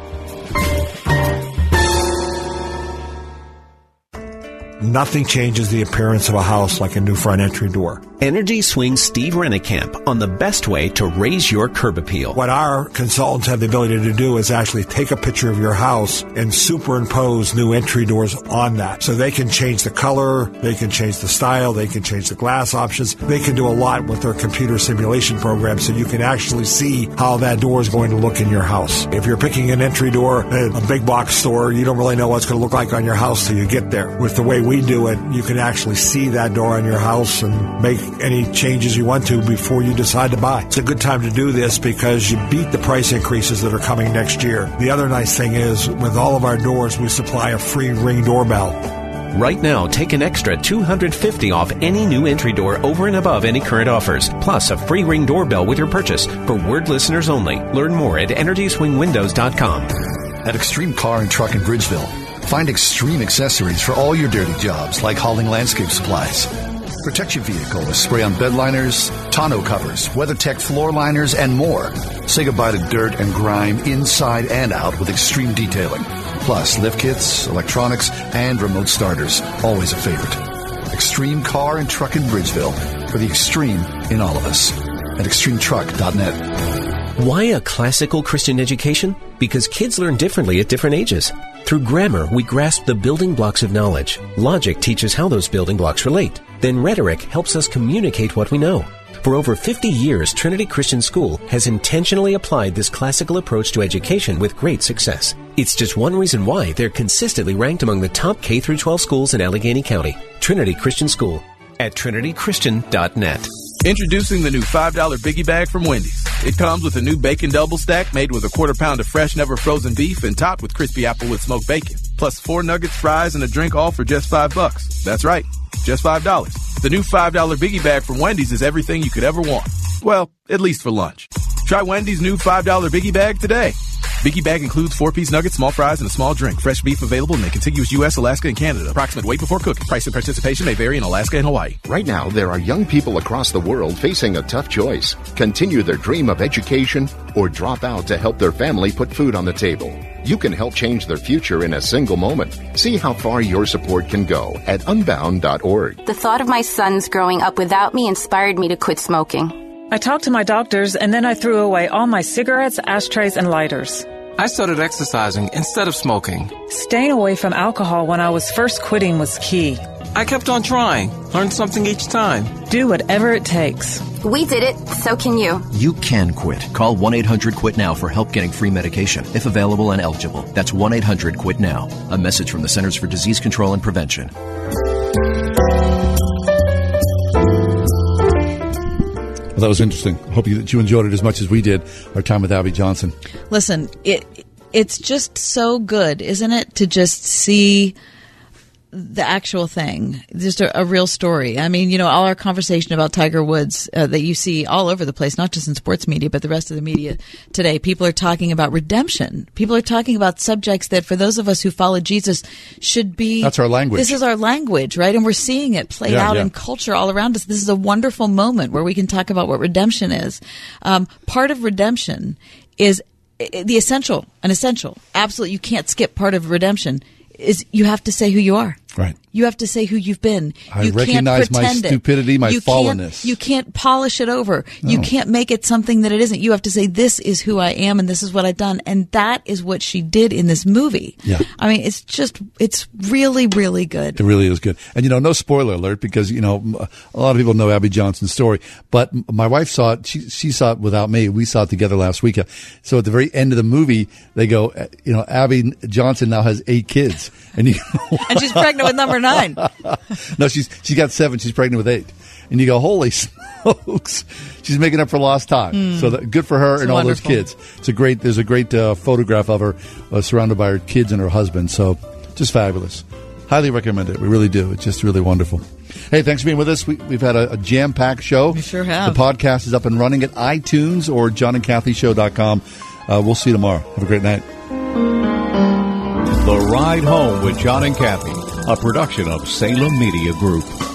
Nothing changes the appearance of a house like a new front entry door. Energy Swing Steve Renikamp on the best way to raise your curb appeal. What our consultants have the ability to do is actually take a picture of your house and superimpose new entry doors on that. So they can change the color, they can change the style, they can change the glass options. They can do a lot with their computer simulation program so you can actually see how that door is going to look in your house. If you're picking an entry door at a big box store, you don't really know what it's going to look like on your house till you get there. With the way we do it, you can actually see that door on your house and make any changes you want to before you decide to buy. It's a good time to do this because you beat the price increases that are coming next year. The other nice thing is, with all of our doors, we supply a free ring doorbell. Right now, take an extra 250 off any new entry door over and above any current offers, plus a free ring doorbell with your purchase for word listeners only. Learn more at EnergySwingWindows.com. At Extreme Car and Truck in Bridgeville, find extreme accessories for all your dirty jobs like hauling landscape supplies. Protect your vehicle with spray-on bed liners, tonneau covers, WeatherTech floor liners, and more. Say goodbye to dirt and grime inside and out with extreme detailing. Plus, lift kits, electronics, and remote starters. Always a favorite. Extreme Car and Truck in Bridgeville for the extreme in all of us. At extremetruck.net. Why a classical Christian education? Because kids learn differently at different ages. Through grammar, we grasp the building blocks of knowledge. Logic teaches how those building blocks relate. Then rhetoric helps us communicate what we know. For over 50 years, Trinity Christian School has intentionally applied this classical approach to education with great success. It's just one reason why they're consistently ranked among the top K 12 schools in Allegheny County. Trinity Christian School at trinitychristian.net. Introducing the new $5 biggie bag from Wendy's. It comes with a new bacon double stack made with a quarter pound of fresh, never frozen beef and topped with crispy Applewood smoked bacon. Plus four nuggets, fries, and a drink all for just five bucks. That's right, just five dollars. The new $5 biggie bag from Wendy's is everything you could ever want. Well, at least for lunch. Try Wendy's new $5 biggie bag today. Biggie bag includes four piece nuggets, small fries, and a small drink. Fresh beef available in the contiguous U.S., Alaska, and Canada. Approximate weight before cooking. Price and participation may vary in Alaska and Hawaii. Right now, there are young people across the world facing a tough choice continue their dream of education or drop out to help their family put food on the table. You can help change their future in a single moment. See how far your support can go at unbound.org. The thought of my sons growing up without me inspired me to quit smoking. I talked to my doctors and then I threw away all my cigarettes, ashtrays, and lighters. I started exercising instead of smoking. Staying away from alcohol when I was first quitting was key. I kept on trying, learned something each time. Do whatever it takes. We did it, so can you. You can quit. Call 1 800 QUIT NOW for help getting free medication, if available and eligible. That's 1 800 QUIT NOW. A message from the Centers for Disease Control and Prevention. Well, that was interesting. I Hope you, that you enjoyed it as much as we did our time with Abby Johnson. Listen, it it's just so good, isn't it, to just see the actual thing, just a, a, real story. I mean, you know, all our conversation about Tiger Woods uh, that you see all over the place, not just in sports media, but the rest of the media today. People are talking about redemption. People are talking about subjects that, for those of us who follow Jesus, should be. That's our language. This is our language, right? And we're seeing it played yeah, out yeah. in culture all around us. This is a wonderful moment where we can talk about what redemption is. Um, part of redemption is the essential, an essential. Absolutely, you can't skip part of redemption. Is you have to say who you are. Right. You have to say who you've been. I you recognize my stupidity, my you fallenness. Can't, you can't polish it over. No. You can't make it something that it isn't. You have to say, this is who I am and this is what I've done. And that is what she did in this movie. Yeah. I mean, it's just, it's really, really good. It really is good. And you know, no spoiler alert because, you know, a lot of people know Abby Johnson's story, but my wife saw it. She, she saw it without me. We saw it together last week. So at the very end of the movie, they go, eh, you know, Abby Johnson now has eight kids. And, you and she's pregnant with number nine. no, she's she's got seven. She's pregnant with eight, and you go, holy smokes, she's making up for lost time. Mm. So that, good for her it's and wonderful. all those kids. It's a great. There's a great uh, photograph of her uh, surrounded by her kids and her husband. So just fabulous. Highly recommend it. We really do. It's just really wonderful. Hey, thanks for being with us. We, have had a, a jam packed show. We sure have. The podcast is up and running at iTunes or johnandkathyshow.com. Uh, we'll see you tomorrow. Have a great night. The Ride Home with John and Kathy a production of Salem Media Group.